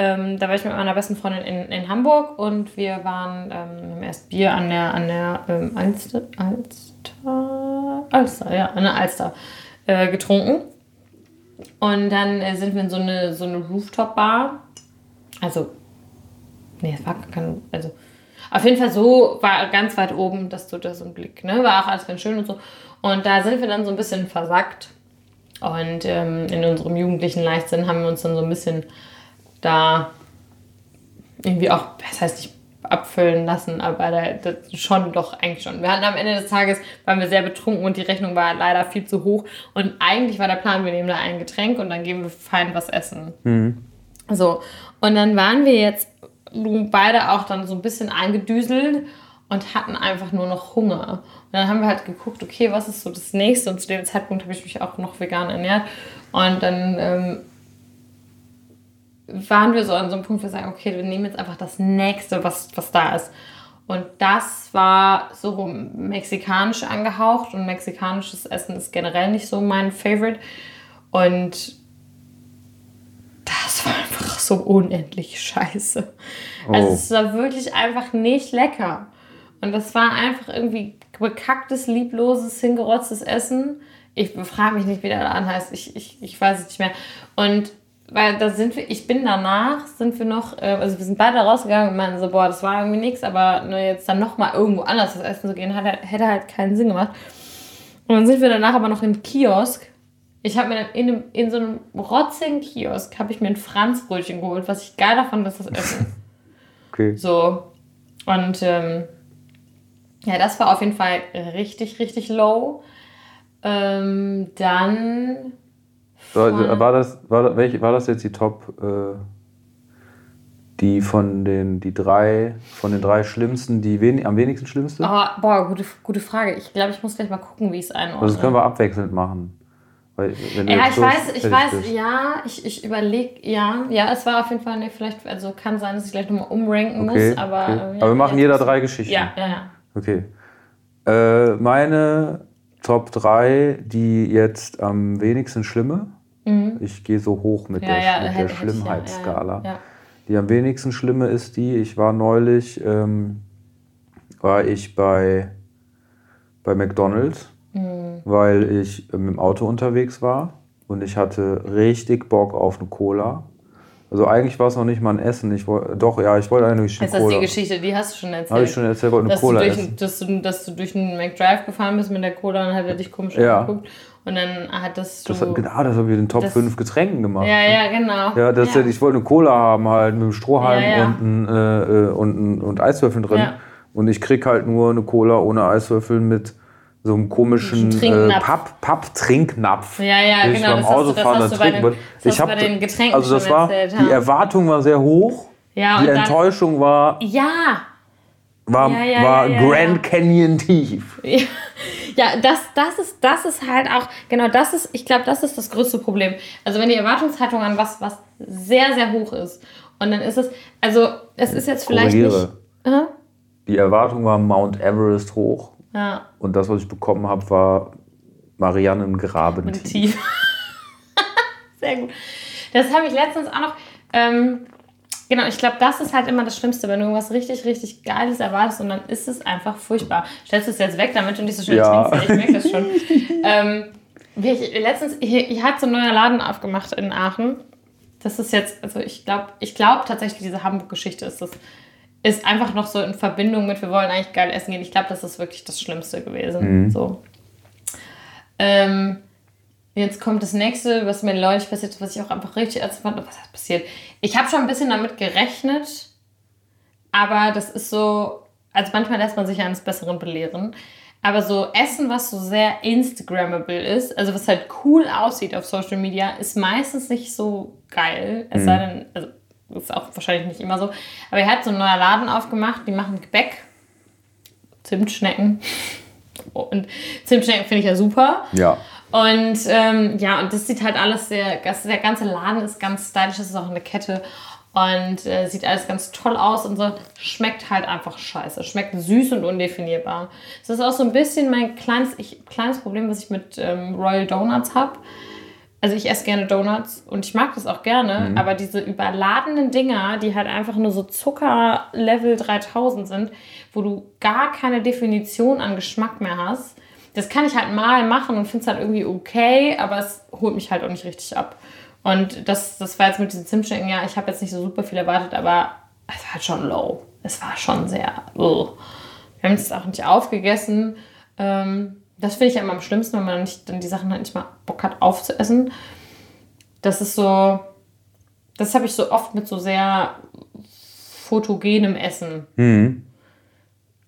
Ähm, da war ich mit meiner besten Freundin in, in Hamburg und wir waren ähm, erst Bier an der, an der ähm, Alster, Alster, Alster, ja, an der Alster äh, getrunken. Und dann äh, sind wir in so eine, so eine Rooftop-Bar. Also, nee, es war kein, also, auf jeden Fall so, war ganz weit oben, dass du da so einen Blick, ne, war auch alles ganz schön und so. Und da sind wir dann so ein bisschen versackt. Und ähm, in unserem jugendlichen Leichtsinn haben wir uns dann so ein bisschen da irgendwie auch, das heißt nicht abfüllen lassen, aber da, das schon doch eigentlich schon. Wir hatten am Ende des Tages, waren wir sehr betrunken und die Rechnung war leider viel zu hoch. Und eigentlich war der Plan, wir nehmen da ein Getränk und dann gehen wir fein was essen. So, und dann waren wir jetzt beide auch dann so ein bisschen eingedüselt und hatten einfach nur noch Hunger. Und dann haben wir halt geguckt, okay, was ist so das nächste? Und zu dem Zeitpunkt habe ich mich auch noch vegan ernährt. Und dann ähm, waren wir so an so einem Punkt, wo wir sagen, okay, wir nehmen jetzt einfach das nächste, was, was da ist. Und das war so mexikanisch angehaucht und mexikanisches Essen ist generell nicht so mein Favorite. Und so unendlich scheiße. Also
Oh.
es war wirklich einfach nicht lecker. Und das war einfach irgendwie bekacktes, liebloses, hingerotztes Essen. Ich frage mich nicht, wie der Laden heißt. Ich, ich, ich weiß es nicht mehr. Und weil da sind wir, ich bin danach, sind wir noch, äh, also wir sind beide rausgegangen und meinen so, boah, das war irgendwie nichts, aber nur jetzt dann nochmal irgendwo anders das Essen zu gehen, hat, hätte halt keinen Sinn gemacht. Und dann sind wir danach aber noch im Kiosk. Ich habe mir in, einem, in so einem rotzigen Kiosk, habe ich mir ein Franzbrötchen geholt, was ich geiler fand als das Essen.
Okay.
So. Und ähm, ja, das war auf jeden Fall richtig, richtig low. Ähm, dann.
War, war, das, war, das- welche, war das jetzt die Top, äh, die von den die drei, von den drei schlimmsten, die wen, am wenigsten schlimmste?
Oh, boah, gute, gute Frage. Ich glaube, ich muss gleich mal gucken, wie ich es einordne.
Also das können wir abwechselnd machen. Weil,
ja, ich
so
weiß, ich weiß,
bist.
ja, ich, ich überlege, ja, ja, es war auf jeden Fall, nee, vielleicht, also kann sein, dass ich gleich nochmal umranken
Okay,
muss, aber.
okay.
äh, ja,
Aber wir machen jeder drei Geschichten.
Ja, ja, ja.
Okay. Äh, meine Top 3, die jetzt am wenigsten schlimme. Ich gehe so hoch mit
Mhm. Ja,
der,
ja,
mit
hätte-
der Schlimmheitsskala.
ja.
Die am wenigsten schlimme ist die, ich war neulich, ähm, war ich bei, bei McDonalds,
Mhm.
weil ich äh, mit dem Auto unterwegs war und ich hatte richtig Bock auf eine Cola. Also eigentlich war es noch nicht mal ein Essen. Ich wollte, doch, ja, ich wollte eine
Ist das
Cola.
die Geschichte, die hast du schon erzählt?
Habe ich schon erzählt, wollte eine
dass, du
Cola
durch,
essen.
dass, du, dass du durch einen McDrive gefahren bist mit der Cola und hat er dich komisch
Ja.
angeguckt. Und dann hattest du.
Das, genau, das habe ich in den Top
Das-
5 Getränken gemacht.
ja, ja, genau.
Ja, das,
ja.
ich wollte eine Cola haben halt mit einem Strohhalm
Ja, ja.
Und, ein, äh, äh, und, ein, und Eiswürfeln drin. Und ich krieg halt nur eine Cola ohne Eiswürfel mit so einem komischen äh,
Trinknapf.
Papp, Papp-Trinknapf.
Ja, ja,
den ich
genau,
beim
das hast du- das hast
dann
den-
Ich hab,
bei den Getränken
also das
schon
war,
erzählt,
die. Erwartung war sehr hoch.
Ja,
die
und dann-
Enttäuschung war,
Ja,
war,
Ja, ja,
war Grand Canyon tief.
Ja, das, das, ist, das ist halt auch, genau das ist, ich glaube, das ist das größte Problem. Also wenn die Erwartungshaltung an was, was sehr, sehr hoch ist und dann ist es, also es ist jetzt vielleicht
Korrigiere.
nicht... Äh?
Die Erwartung war Mount Everest hoch.
Ja,
Und das, was ich bekommen habe, war Marianengraben
und
tief.
tief. sehr gut. Das habe ich letztens auch noch... Ähm, Genau, ich glaube, das ist halt immer das Schlimmste, wenn du irgendwas richtig, richtig Geiles erwartest und dann ist es einfach furchtbar. Stellst du es jetzt weg, damit du nicht so schnell
Ja.
trinkst? Ich merke das schon. ähm, ich, letztens, hier, hier hat so ein neuer Laden aufgemacht in Aachen. Das ist jetzt, also ich glaube ich glaub tatsächlich, diese Hamburg-Geschichte ist das, ist einfach noch so in Verbindung mit, wir wollen eigentlich geil essen gehen. Ich glaube, das ist wirklich das Schlimmste gewesen. So. Ähm, Jetzt kommt das nächste, was mir neulich passiert ist, was ich auch einfach richtig ätzend fand. Was hat passiert? Ich habe schon ein bisschen damit gerechnet, aber das ist so, also manchmal lässt man sich eines Besseren belehren. Aber so Essen, was so sehr Instagrammable ist, also was halt cool aussieht auf Social Media, ist meistens nicht so geil. Es sei denn, also ist auch wahrscheinlich nicht immer so. Aber er hat so ein neuer Laden aufgemacht, die machen Gebäck, Zimtschnecken. Und Zimtschnecken finde ich ja super.
Ja.
Und ähm, ja, und das sieht halt alles sehr, der ganze Laden ist ganz stylisch, das ist auch eine Kette und äh, sieht alles ganz toll aus und so. Schmeckt halt einfach scheiße. Schmeckt süß und undefinierbar. Das ist auch so ein bisschen mein kleines, ich, kleines Problem, was ich mit ähm, Royal Donuts habe. Also ich esse gerne Donuts und ich mag das auch gerne, aber diese überladenen Dinger, die halt einfach nur so Zucker-Level 3000 sind, wo du gar keine Definition an Geschmack mehr hast, das kann ich halt mal machen und finde es halt irgendwie okay, aber es holt mich halt auch nicht richtig ab. Und das, das war jetzt mit diesen Zimtschnecken, ja, ich habe jetzt nicht so super viel erwartet, aber es war halt schon low. Es war schon sehr. Ugh. Wir haben es auch nicht aufgegessen. Ähm, Das finde ich ja immer am schlimmsten, wenn man nicht, dann die Sachen halt nicht mal Bock hat aufzuessen. Das ist so, das habe ich so oft mit so sehr fotogenem Essen.
Mhm.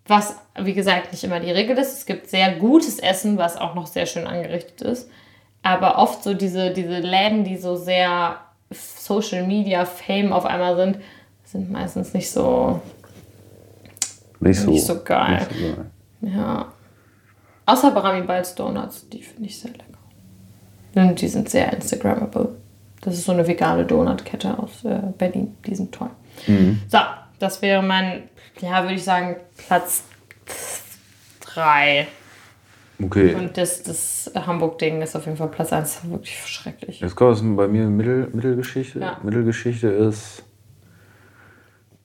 Was, wie gesagt, nicht immer die Regel ist. Es gibt sehr gutes Essen, was auch noch sehr schön angerichtet ist. Aber oft so diese, diese Läden, die so sehr Social Media Fame auf einmal sind, sind meistens nicht so,
Nicht so,
Nicht so geil.
nicht so geil.
ja. Außer Barami Bites Donuts, die finde ich sehr lecker. Und die sind sehr Instagrammable. Das ist so eine vegane Donutkette aus äh, Berlin. Die sind toll. So, das wäre mein, ja, würde ich sagen, Platz 3.
Okay.
Und das, das Hamburg-Ding ist auf jeden Fall Platz 1. Das ist wirklich schrecklich.
Jetzt kommt bei mir eine Mittel, Mittelgeschichte.
Ja.
Mittelgeschichte ist,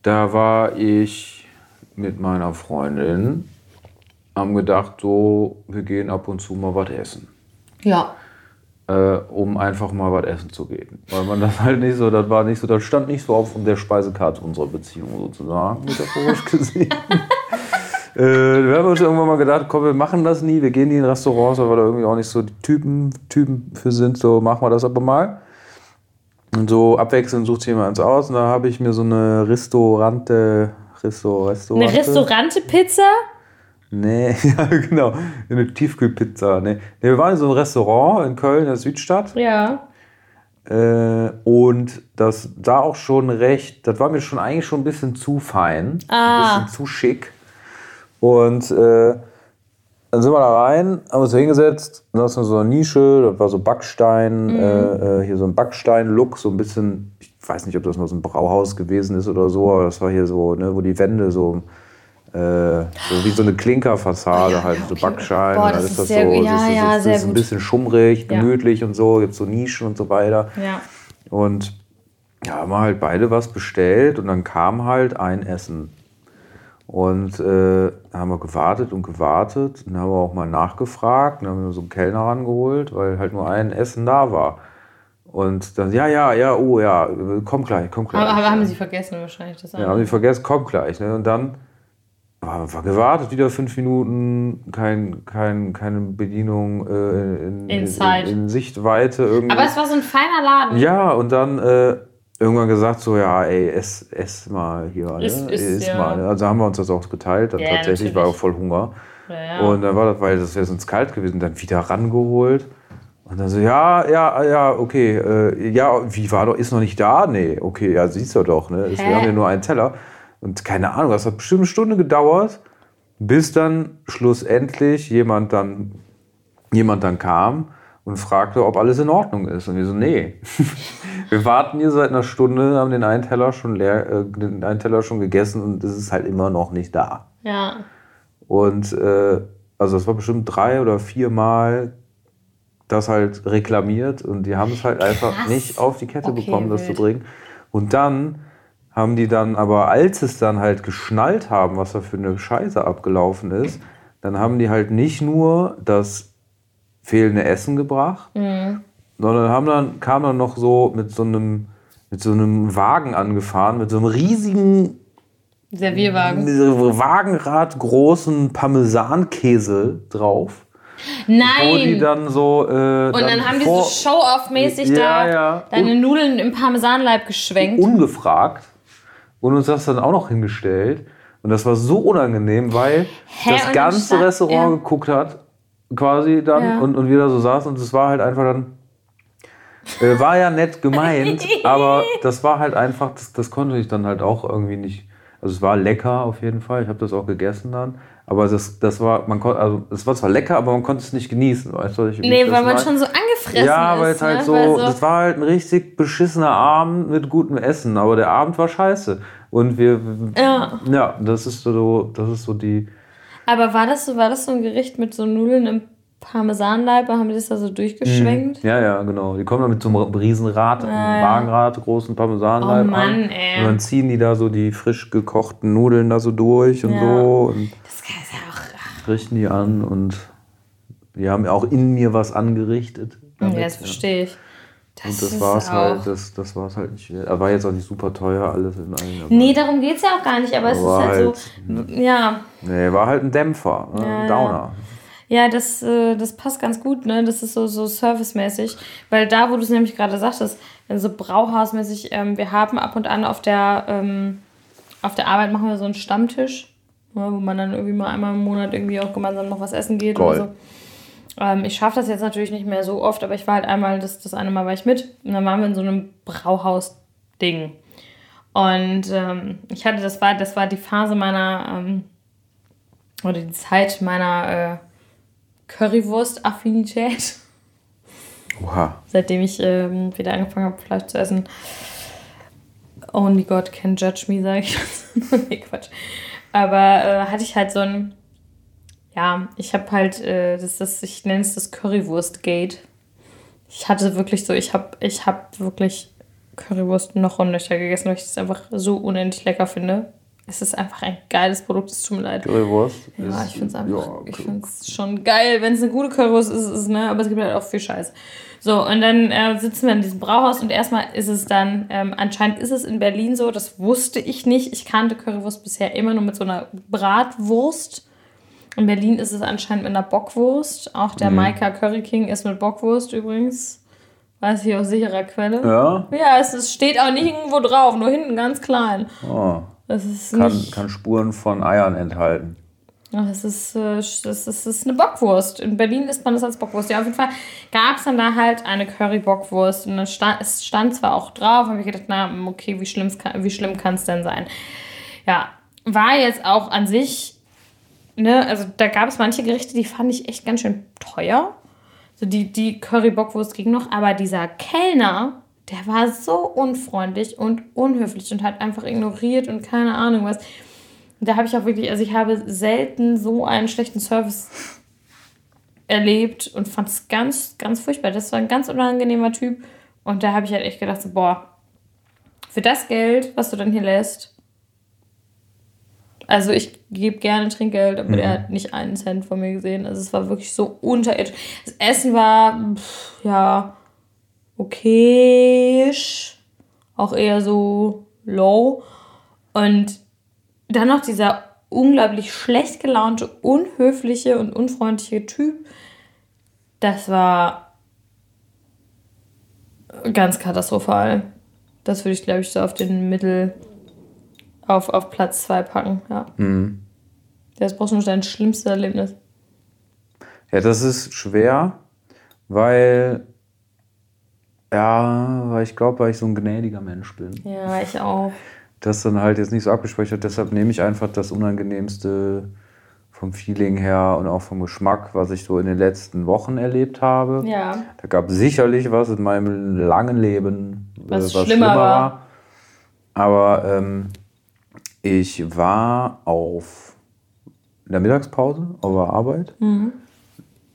da war ich mit meiner Freundin, haben gedacht, so, wir gehen ab und zu mal was essen.
Ja.
Äh, um einfach mal was essen zu gehen. Weil man das halt nicht so, das war nicht so, das stand nicht so auf der Speisekarte unserer Beziehung sozusagen, metaphorisch gesehen. äh, wir haben uns irgendwann mal gedacht, komm, wir machen das nie, wir gehen nie in Restaurants, weil wir da irgendwie auch nicht so die Typen, Typen für sind, so machen wir das aber mal. Und so abwechselnd sucht jemand eins aus und da habe ich mir so eine Restaurante, Restaurante.
Eine Restaurante-Pizza?
Nee, ja, genau. Eine Tiefkühlpizza. Nee. nee, wir waren in so einem Restaurant in Köln, in der Südstadt.
Ja.
Äh, und das sah auch schon recht, das war mir schon eigentlich schon ein bisschen zu fein.
Ah.
Ein bisschen zu schick. Und äh, dann sind wir da rein, haben uns da hingesetzt, da ist so eine Nische, das war so Backstein,
Mhm.
äh, äh, hier so ein Backstein-Look, so ein bisschen, ich weiß nicht, ob das mal so ein Brauhaus gewesen ist oder so, aber das war hier so, ne, wo die Wände so, so wie so eine Klinkerfassade,
Oh ja,
halt
ja,
so
okay.
Backstein.
Boah,
dann
das ist
das
sehr
so,
gut.
das
Ja,
ist,
ja,
das
sehr
ist ein
gut.
bisschen schummrig,
Ja.
gemütlich und so, gibt so Nischen und so weiter.
Ja.
Und ja, haben wir halt beide was bestellt und dann kam halt ein Essen. Und äh, dann haben wir gewartet und gewartet und dann haben wir auch mal nachgefragt und haben wir so einen Kellner rangeholt, weil halt nur ein Essen da war. Und dann, ja, ja, ja, oh ja, komm gleich, komm gleich.
Aber, aber haben sie vergessen wahrscheinlich das
Ja, haben
andere.
die vergessen, kommt gleich. Ne? Und dann haben wir gewartet, wieder fünf Minuten, kein, kein, keine Bedienung äh, in, in, in Sichtweite. Irgendwie.
Aber es war so ein feiner Laden.
Ja, und dann äh, irgendwann gesagt so, ja, ey, ess, ess mal hier. Ne?
Iss, iss,
Iss
ja.
mal. Ne? Also haben wir uns das auch geteilt. Dann
Ja,
tatsächlich war auch
natürlich.
voll Hunger.
Ja.
Und dann war das, weil das wäre sonst kalt gewesen, dann wieder rangeholt. Und dann so, ja, ja, ja, okay, äh, ja, wie war doch, ist noch nicht da? Nee, okay, ja, siehst du doch, ne?
Hä?
Wir haben ja nur einen Teller. Und keine Ahnung, das hat bestimmt eine Stunde gedauert, bis dann schlussendlich jemand dann, jemand dann kam und fragte, ob alles in Ordnung ist. Und wir so, nee. wir warten hier seit einer Stunde, haben den einen Teller schon leer, äh, den einen Teller schon gegessen und es ist halt immer noch nicht da.
ja.
Und äh, also es war bestimmt drei oder vier Mal das halt reklamiert und die haben es halt einfach
Krass.
nicht auf die Kette
Okay,
bekommen, das zu
wild.
bringen. Und dann haben die dann, aber als es dann halt geschnallt haben, was da für eine Scheiße abgelaufen ist, dann haben die halt nicht nur das fehlende Essen gebracht,
Mhm.
sondern haben dann, kam dann noch so mit so einem, mit so einem Wagen angefahren, mit so einem riesigen
Servierwagen.
Wagenrad großen Parmesankäse drauf. Wo die
Nein!
dann so. Äh,
Und dann haben die so Show-off-mäßig
Ja,
da
ja.
deine
Und-
Nudeln im Parmesanleib geschwenkt.
ungefragt und uns das dann auch noch hingestellt. Und das war so unangenehm, weil
Hä?
das ganze Restaurant
ja.
geguckt hat, quasi dann,
Ja.
und, und wir da so saßen und es war halt einfach dann. Äh, war ja nett gemeint, aber das war halt einfach, das, das konnte ich dann halt auch irgendwie nicht. Also es war lecker auf jeden Fall, ich habe das auch gegessen dann. Aber das, das war, man konnte, also es war zwar lecker, aber man konnte es nicht genießen, weißt du, ich
Nee, weil man schon so angefressen
Ja, weil es halt
ne?
so,
Weil
das war halt ein richtig beschissener Abend mit gutem Essen, aber der Abend war scheiße. Und wir,
Ja.
ja, das ist so, das ist so die,
Aber war das, so, war das so ein Gericht mit so Nudeln im Parmesanleib? Haben die das da so durchgeschwenkt?
ja, ja, genau. Die kommen dann mit so einem Riesenrad, einem
Ah, ja.
Wagenrad, großen Parmesanleib
Oh Mann,
an.
ey.
Und dann ziehen die da so die frisch gekochten Nudeln da so durch und
Ja.
so und
Das ist ja auch.
richten die an und die haben auch in mir was angerichtet.
Ja,
damit,
das verstehe ich. Das,
Und das war es halt, das, das war es halt nicht. Aber war jetzt auch nicht super teuer, alles in allem.
Nee, darum geht es ja auch gar nicht, aber es ist halt,
halt,
so. Ja.
Nee, war halt ein Dämpfer, ne?
Ja,
ein Downer.
Ja, das, äh, das passt ganz gut, ne? Das ist so, so servicemäßig. Weil da, wo du es nämlich gerade sagtest, so Brauhausmäßig, ähm, wir haben ab und an auf der, ähm, auf der Arbeit machen wir so einen Stammtisch, ja, wo man dann irgendwie mal einmal im Monat irgendwie auch gemeinsam noch was essen geht
Geil.
oder so. Ähm, ich schaffe das jetzt natürlich nicht mehr so oft, aber ich war halt einmal, das, das eine Mal war ich mit und dann waren wir in so einem Brauhaus-Ding. Und ähm, ich hatte, das war, das war die Phase meiner, ähm, oder die Zeit meiner äh, Currywurst-Affinität,
Oha.
seitdem ich ähm, wieder angefangen habe, Fleisch zu essen. Only God can judge me, sage ich. nee, Quatsch. Aber äh, hatte ich halt so ein, ja, ich habe halt, äh, das, das, ich nenne es das Currywurst-Gate. Ich hatte wirklich so, ich habe ich hab wirklich Currywurst noch und nöcher gegessen, weil ich das einfach so unendlich lecker finde. Es ist einfach ein geiles Produkt, es tut mir leid.
Currywurst.
Ja,
ist-
ich finde es einfach,
ja,
ich find's schon geil, wenn es eine gute Currywurst ist, ist, ne, aber es gibt halt auch viel Scheiß. So, und dann äh, sitzen wir in diesem Brauhaus und erstmal ist es dann, ähm, anscheinend ist es in Berlin so, das wusste ich nicht. Ich kannte Currywurst bisher immer nur mit so einer Bratwurst. In Berlin ist es anscheinend mit einer Bockwurst. Auch der Maika Curry King ist mit Bockwurst übrigens. Weiß ich aus sicherer Quelle.
Ja?
Ja, es, es steht auch nicht irgendwo drauf, nur hinten ganz klein.
Oh.
Das ist
Kann,
nicht.
kann Spuren von Eiern enthalten.
Ach, Das ist, äh, das, ist, das ist eine Bockwurst. In Berlin isst man das als Bockwurst. Ja, auf jeden Fall gab es dann da halt eine Curry-Bockwurst. Und dann stand, es stand zwar auch drauf, habe ich gedacht, na, okay, wie, schlimm's wie schlimm kann es denn sein? Ja, war jetzt auch an sich, ne, also da gab es manche Gerichte, die fand ich echt ganz schön teuer. So die, die Curry-Bockwurst ging noch, aber dieser Kellner, der war so unfreundlich und unhöflich und hat einfach ignoriert und keine Ahnung was. Da habe ich auch wirklich, also ich habe selten so einen schlechten Service erlebt und fand es ganz, ganz furchtbar. Das war ein ganz unangenehmer Typ. Und da habe ich halt echt gedacht, so, boah, für das Geld, was du dann hier lässt, also ich gebe gerne Trinkgeld, aber der hat nicht einen Cent von mir gesehen. Also es war wirklich so unterirdisch. Das Essen war, pff, ja, okayisch. Auch eher so low. Und dann noch dieser unglaublich schlecht gelaunte, unhöfliche und unfreundliche Typ. Das war ganz katastrophal. Das würde ich, glaube ich, so auf den Mittel, auf, auf Platz 2 packen. Ja. Das brauchst du nur dein schlimmstes Erlebnis.
Ja, das ist schwer, weil, ja, weil ich glaube, weil ich so ein gnädiger Mensch bin.
Ja, ich auch.
Das dann halt jetzt nicht so abgespeichert, deshalb nehme ich einfach das Unangenehmste vom Feeling her und auch vom Geschmack, was ich so in den letzten Wochen erlebt habe.
Ja.
Da gab es sicherlich was in meinem langen Leben, äh,
Was schlimmer war.
Aber ähm, ich war auf in der Mittagspause auf der Arbeit.
Mhm.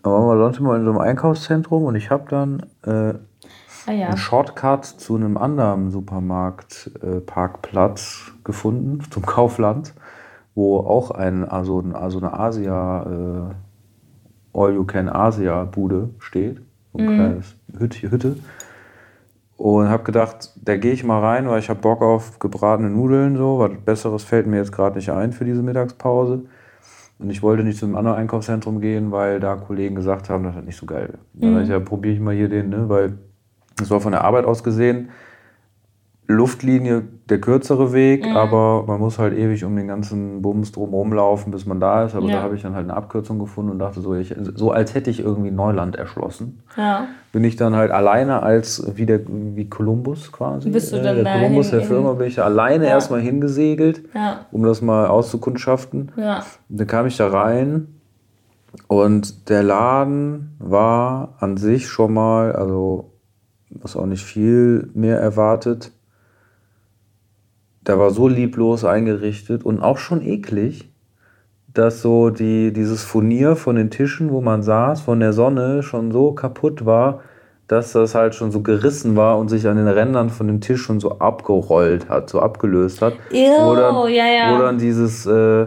Da waren wir Leute mal in so einem Einkaufszentrum und ich habe dann äh,
Ah ja.
einen Shortcut zu einem anderen Supermarktparkplatz äh, gefunden, zum Kaufland, wo auch ein, also, also eine Asia, äh, All-You-Can-Asia-Bude steht. So ein kleines Hütte. Hütte. Und habe gedacht, da gehe ich mal rein, weil ich habe Bock auf gebratene Nudeln. So. Was Besseres fällt mir jetzt gerade nicht ein für diese Mittagspause. Und ich wollte nicht zu einem anderen Einkaufszentrum gehen, weil da Kollegen gesagt haben, das ist nicht so geil. Dann dachte ich, ja, probiere ich mal hier den, ne? weil es war von der Arbeit aus gesehen Luftlinie der kürzere Weg, aber man muss halt ewig um den ganzen Bums drumherum laufen, bis man da ist. Aber
Ja.
da habe ich dann halt eine Abkürzung gefunden und dachte so, ich, so als hätte ich irgendwie Neuland erschlossen.
Ja.
Bin ich dann halt alleine als wie, der, wie Kolumbus quasi.
Bist du
äh,
dann
der
da
Kolumbus der Firma bin ich da alleine
Ja.
erstmal hingesegelt, um das mal auszukundschaften. Dann kam ich da rein und der Laden war an sich schon mal, also was auch nicht viel mehr erwartet, der war so lieblos eingerichtet und auch schon eklig, dass so die, dieses Furnier von den Tischen, wo man saß, von der Sonne schon so kaputt war, dass das halt schon so gerissen war und sich an den Rändern von dem Tisch schon so abgerollt hat, so abgelöst hat.
Ew,
wo dann,
ja, ja.
Wo dann dieses, äh,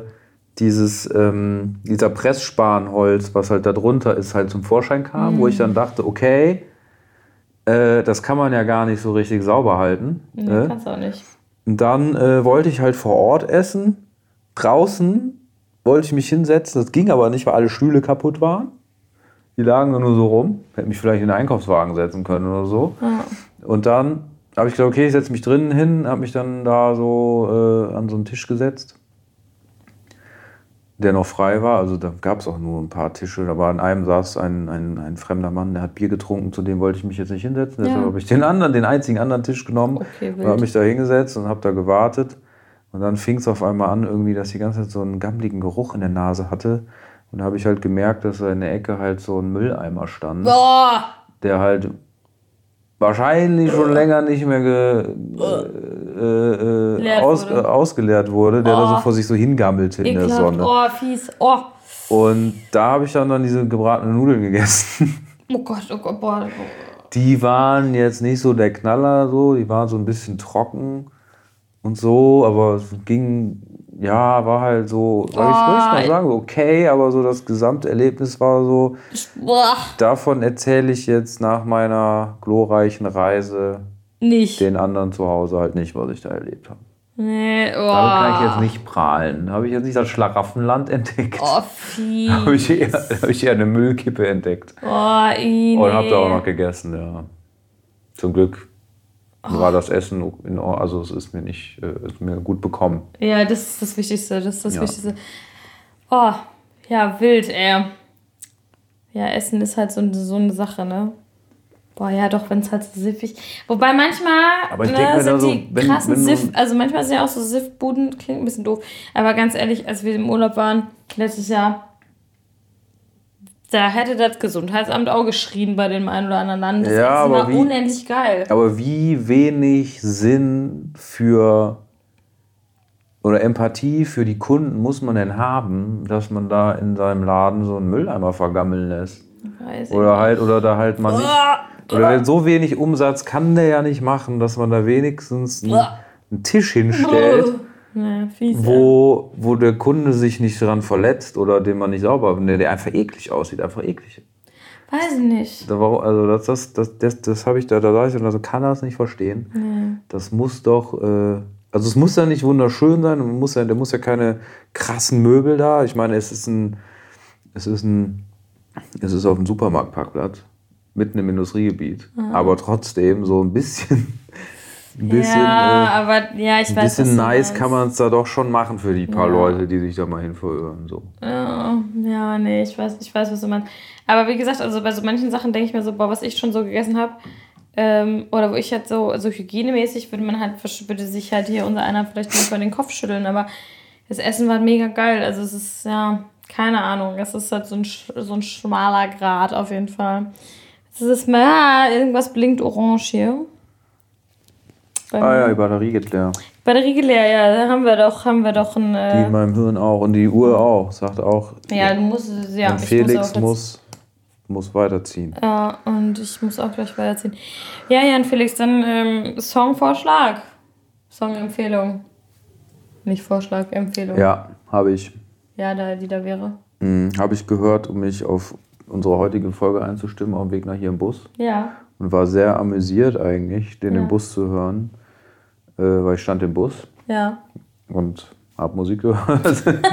dieses, ähm, dieser Pressspanholz, was halt da drunter ist, halt zum Vorschein kam, wo ich
Mhm.
dann dachte, okay, äh, das kann man ja gar nicht so richtig sauber halten.
Nee,
ne?
kannst auch nicht.
Und dann äh, wollte ich halt vor Ort essen, draußen, wollte ich mich hinsetzen. Das ging aber nicht, weil alle Stühle kaputt waren. Die lagen nur so rum. Hätte mich vielleicht in den Einkaufswagen setzen können oder so. Und dann habe ich gesagt, okay, ich setze mich drinnen hin, habe mich dann da so äh, an so einen Tisch gesetzt, der noch frei war. Also da gab es auch nur ein paar Tische. Da war an einem saß ein, ein, ein fremder Mann, der hat Bier getrunken, zu dem wollte ich mich jetzt nicht hinsetzen. Deshalb
Ja.
habe ich den anderen, den einzigen anderen Tisch genommen
Okay,
und habe mich da hingesetzt und habe da gewartet. Und dann fing es auf einmal an, irgendwie, dass ich die ganze Zeit so einen gammeligen Geruch in der Nase hatte. Und da habe ich halt gemerkt, dass da in der Ecke halt so ein Mülleimer stand,
Boah!
der halt wahrscheinlich schon länger nicht mehr ge, äh, äh, aus,
wurde.
äh, ausgeleert wurde, der da
Oh.
so vor sich so hingammelte in der. Sonne.
Oh, fies. Oh.
Und da habe ich dann, dann diese gebratenen Nudeln gegessen.
Oh Gott, oh Gott, boah.
Die waren jetzt nicht so der Knaller, so, die waren so ein bisschen trocken und so, aber es ging, ja, war halt so, soll ich, soll ich mal
Oh.
sagen, okay, aber so das Gesamterlebnis war so,
Boah.
davon erzähle ich jetzt nach meiner glorreichen Reise
Nicht.
den anderen zu Hause halt nicht, was ich da erlebt habe.
Nee, oh.
Damit kann ich jetzt nicht prahlen. Habe ich jetzt nicht das Schlaraffenland entdeckt.
Oh, fies.
Habe ich, eher- hab ich eher eine Müllkippe entdeckt.
Oh, i,
Und habe da auch
nee.
noch gegessen, ja. Zum Glück war das Essen, in, Or- also es ist mir nicht, äh, ist mir gut bekommen.
Ja, das ist das Wichtigste. Das ist das
Ja.
Wichtigste. Oh, ja, wild, ey. Ja, Essen ist halt so, so eine Sache, ne? Boah, ja, doch, wenn es halt so siffig. Wobei manchmal
Aber ich
ne,
denk mir
sind
so,
die
wenn-
krassen
wenn
Siff, also manchmal sind ja auch so Siffbuden, klingt ein bisschen doof. Aber ganz ehrlich, als wir im Urlaub waren, letztes Jahr, da hätte das Gesundheitsamt auch geschrien bei dem einen oder anderen Land. Das
Ja, aber wie-
unendlich geil.
Aber wie wenig Sinn für oder Empathie für die Kunden muss man denn haben, dass man da in seinem Laden so einen Mülleimer vergammeln lässt?
Weiß
Oder halt, oder da halt mal nicht. Oder wenn so wenig Umsatz kann der ja nicht machen, dass man da wenigstens einen, einen Tisch hinstellt,
Ja, fies,
wo, wo der Kunde sich nicht dran verletzt oder den man nicht sauber, der, der einfach eklig aussieht, einfach eklig.
Weiß ich nicht.
Da war, also das, das, das, das, das habe ich da, da saß ich also kann das nicht verstehen. Das muss doch, äh, also es muss ja nicht wunderschön sein, man muss ja, der muss ja keine krassen Möbel da. Ich meine, es ist ein, es ist ein, es ist auf dem Supermarktparkplatz mitten im Industriegebiet, aber trotzdem so ein bisschen, ein bisschen,
ja,
äh,
aber ja, ich
ein
weiß
bisschen nice kann man es da doch schon machen für die paar
Ja.
Leute, die sich da mal hin verirren. So.
Ja, ja, nee, ich weiß, ich weiß, was du meinst. Aber wie gesagt, also bei so manchen Sachen denke ich mir so, boah, was ich schon so gegessen habe, ähm, oder wo ich halt so, so hygienemäßig würde man halt, würde sich halt hier unser einer vielleicht nicht mal den Kopf schütteln, aber das Essen war mega geil. Also es ist, ja, keine Ahnung, es ist halt so ein, so ein schmaler Grad auf jeden Fall. Es ist mal, ja, irgendwas blinkt orange hier. Bei
Ah ja, die Batterie geht leer.
Batterie leer, ja, da haben wir doch, haben wir doch ein,
Die
äh,
in meinem Hirn auch und die Uhr auch, sagt auch.
ja, du musst, ja,
und
ich
Felix
muss,
muss, muss, weiterziehen.
Ja, und ich muss auch gleich weiterziehen. Ja, Jan Felix, dann ähm, Songvorschlag. Songempfehlung. Nicht Vorschlag, Empfehlung.
Ja, habe ich.
Ja, da, die da wäre.
Hm, habe ich gehört, um mich auf unsere heutige Folge einzustimmen, auf dem Weg nach hier im Bus.
Ja.
Und war sehr amüsiert eigentlich, den
Ja.
im Bus zu hören. Äh, weil ich stand im Bus
Ja.
und habe Musik gehört.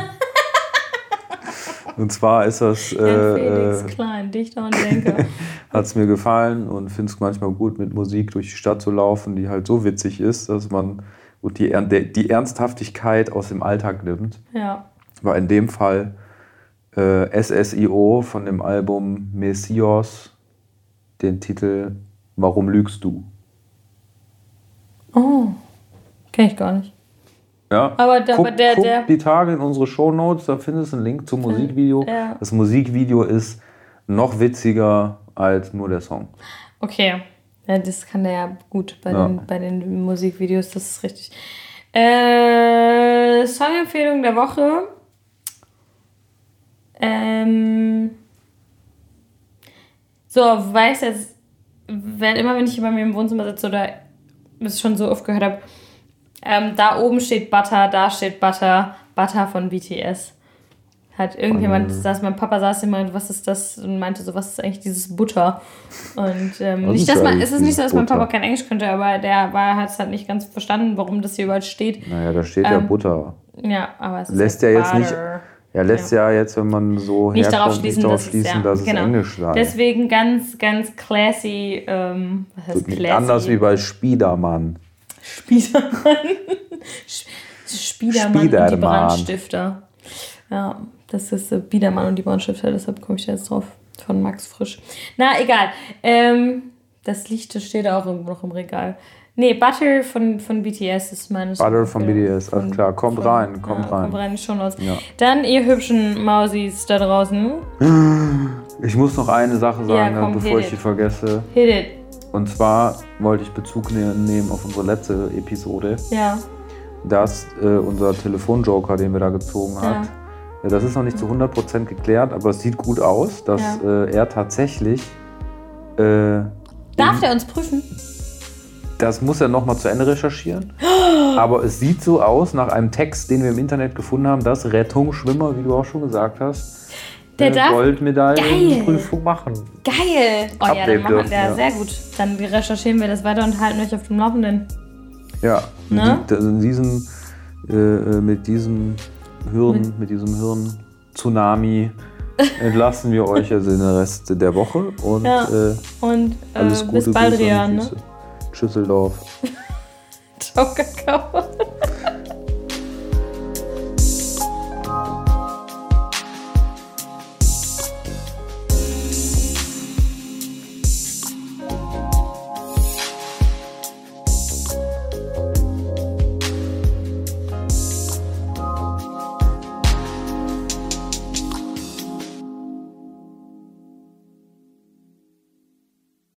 und zwar ist das. Äh,
Felix
äh,
Klein, Dichter und Denker.
hat es mir gefallen und finde es manchmal gut, mit Musik durch die Stadt zu laufen, die halt so witzig ist, dass man gut, die, die Ernsthaftigkeit aus dem Alltag nimmt.
ja.
War in dem Fall äh, SSIO von dem Album Messios den Titel Warum lügst du?
Oh. Kenn ich gar nicht.
Ja,
Aber der-
guck,
aber der-
guck
der-
die Tage in unsere Shownotes, da findest du einen Link zum Musikvideo.
Ja.
Das Musikvideo ist noch witziger als nur der Song.
Okay. Ja, das kann der ja gut bei,
Ja.
Den, bei den Musikvideos, das ist richtig. Äh, Songempfehlung der Woche. Ähm, so, weiß jetzt, wenn, immer wenn ich bei mir im Wohnzimmer sitze oder es schon so oft gehört habe, ähm, da oben steht Butter, da steht Butter, Butter von BTS. Hat irgendjemand, saß, mein Papa saß immer, und was ist das? Und meinte so, was ist eigentlich dieses Butter? Und ähm, nicht,
ist
dass man, es ist nicht so, dass mein Papa kein Englisch könnte, aber der hat es halt nicht ganz verstanden, warum das hier überall steht.
Naja, da steht ja
Ähm,
Butter.
Ja, aber es ist
Lässt
halt
ja jetzt nicht-. Ja, lässt ja, jetzt, wenn man so
Nicht darauf
herkommt,
schließen,
nicht darauf
dass,
schließen,
es, ja,
dass es
genau.
Englisch sei.
Deswegen ganz, ganz classy. Ähm, was heißt classy?
Anders wie bei Spiedermann.
Spiedermann. Spiedermann, und die
Spiedermann.
Brandstifter. Ja, das ist äh, Biedermann und die Brandstifter, deshalb komme ich da jetzt drauf. Von Max Frisch. Na, egal. Ähm, das Licht das steht auch irgendwo noch im Regal. Nee, Butter von, von BTS ist meine
Butter von BTS, alles klar. Kommt rein, kommt
ja,
rein.
Kommt rein, schon aus.
Ja.
Dann, ihr hübschen Mausis da draußen.
Ich muss noch eine Sache sagen,
Ja, komm,
bevor ich
it.
die vergesse.
Hit it.
Und zwar wollte ich Bezug ne- nehmen auf unsere letzte Episode,
Ja.
dass äh, unser Telefonjoker, den wir da gezogen hat, ja. das ist noch nicht zu 100% geklärt, aber es sieht gut aus, dass
Ja.
äh, er tatsächlich, äh,
Darf der uns prüfen?
das muss er nochmal zu Ende recherchieren, aber es sieht so aus, nach einem Text, den wir im Internet gefunden haben, dass Rettungsschwimmer, wie du auch schon gesagt hast,
Der darf? Geil.
Goldmedaillenprüfung machen.
Geil! Oh ja,
Update
dann machen wir, ja, sehr gut. Dann recherchieren wir das weiter und halten euch auf dem Laufenden.
Ja,
Ne?
die- in diesem, äh, äh, mit diesem Hirn, mit, diesem Hirn-Tsunami entlassen wir euch also den Rest der Woche und
Ja.
äh,
Und äh,
alles Gute.
bis bald,
Grüße
Rian. Ne?
Grüße. Tschüsseldorf.
Ciao, Kakao.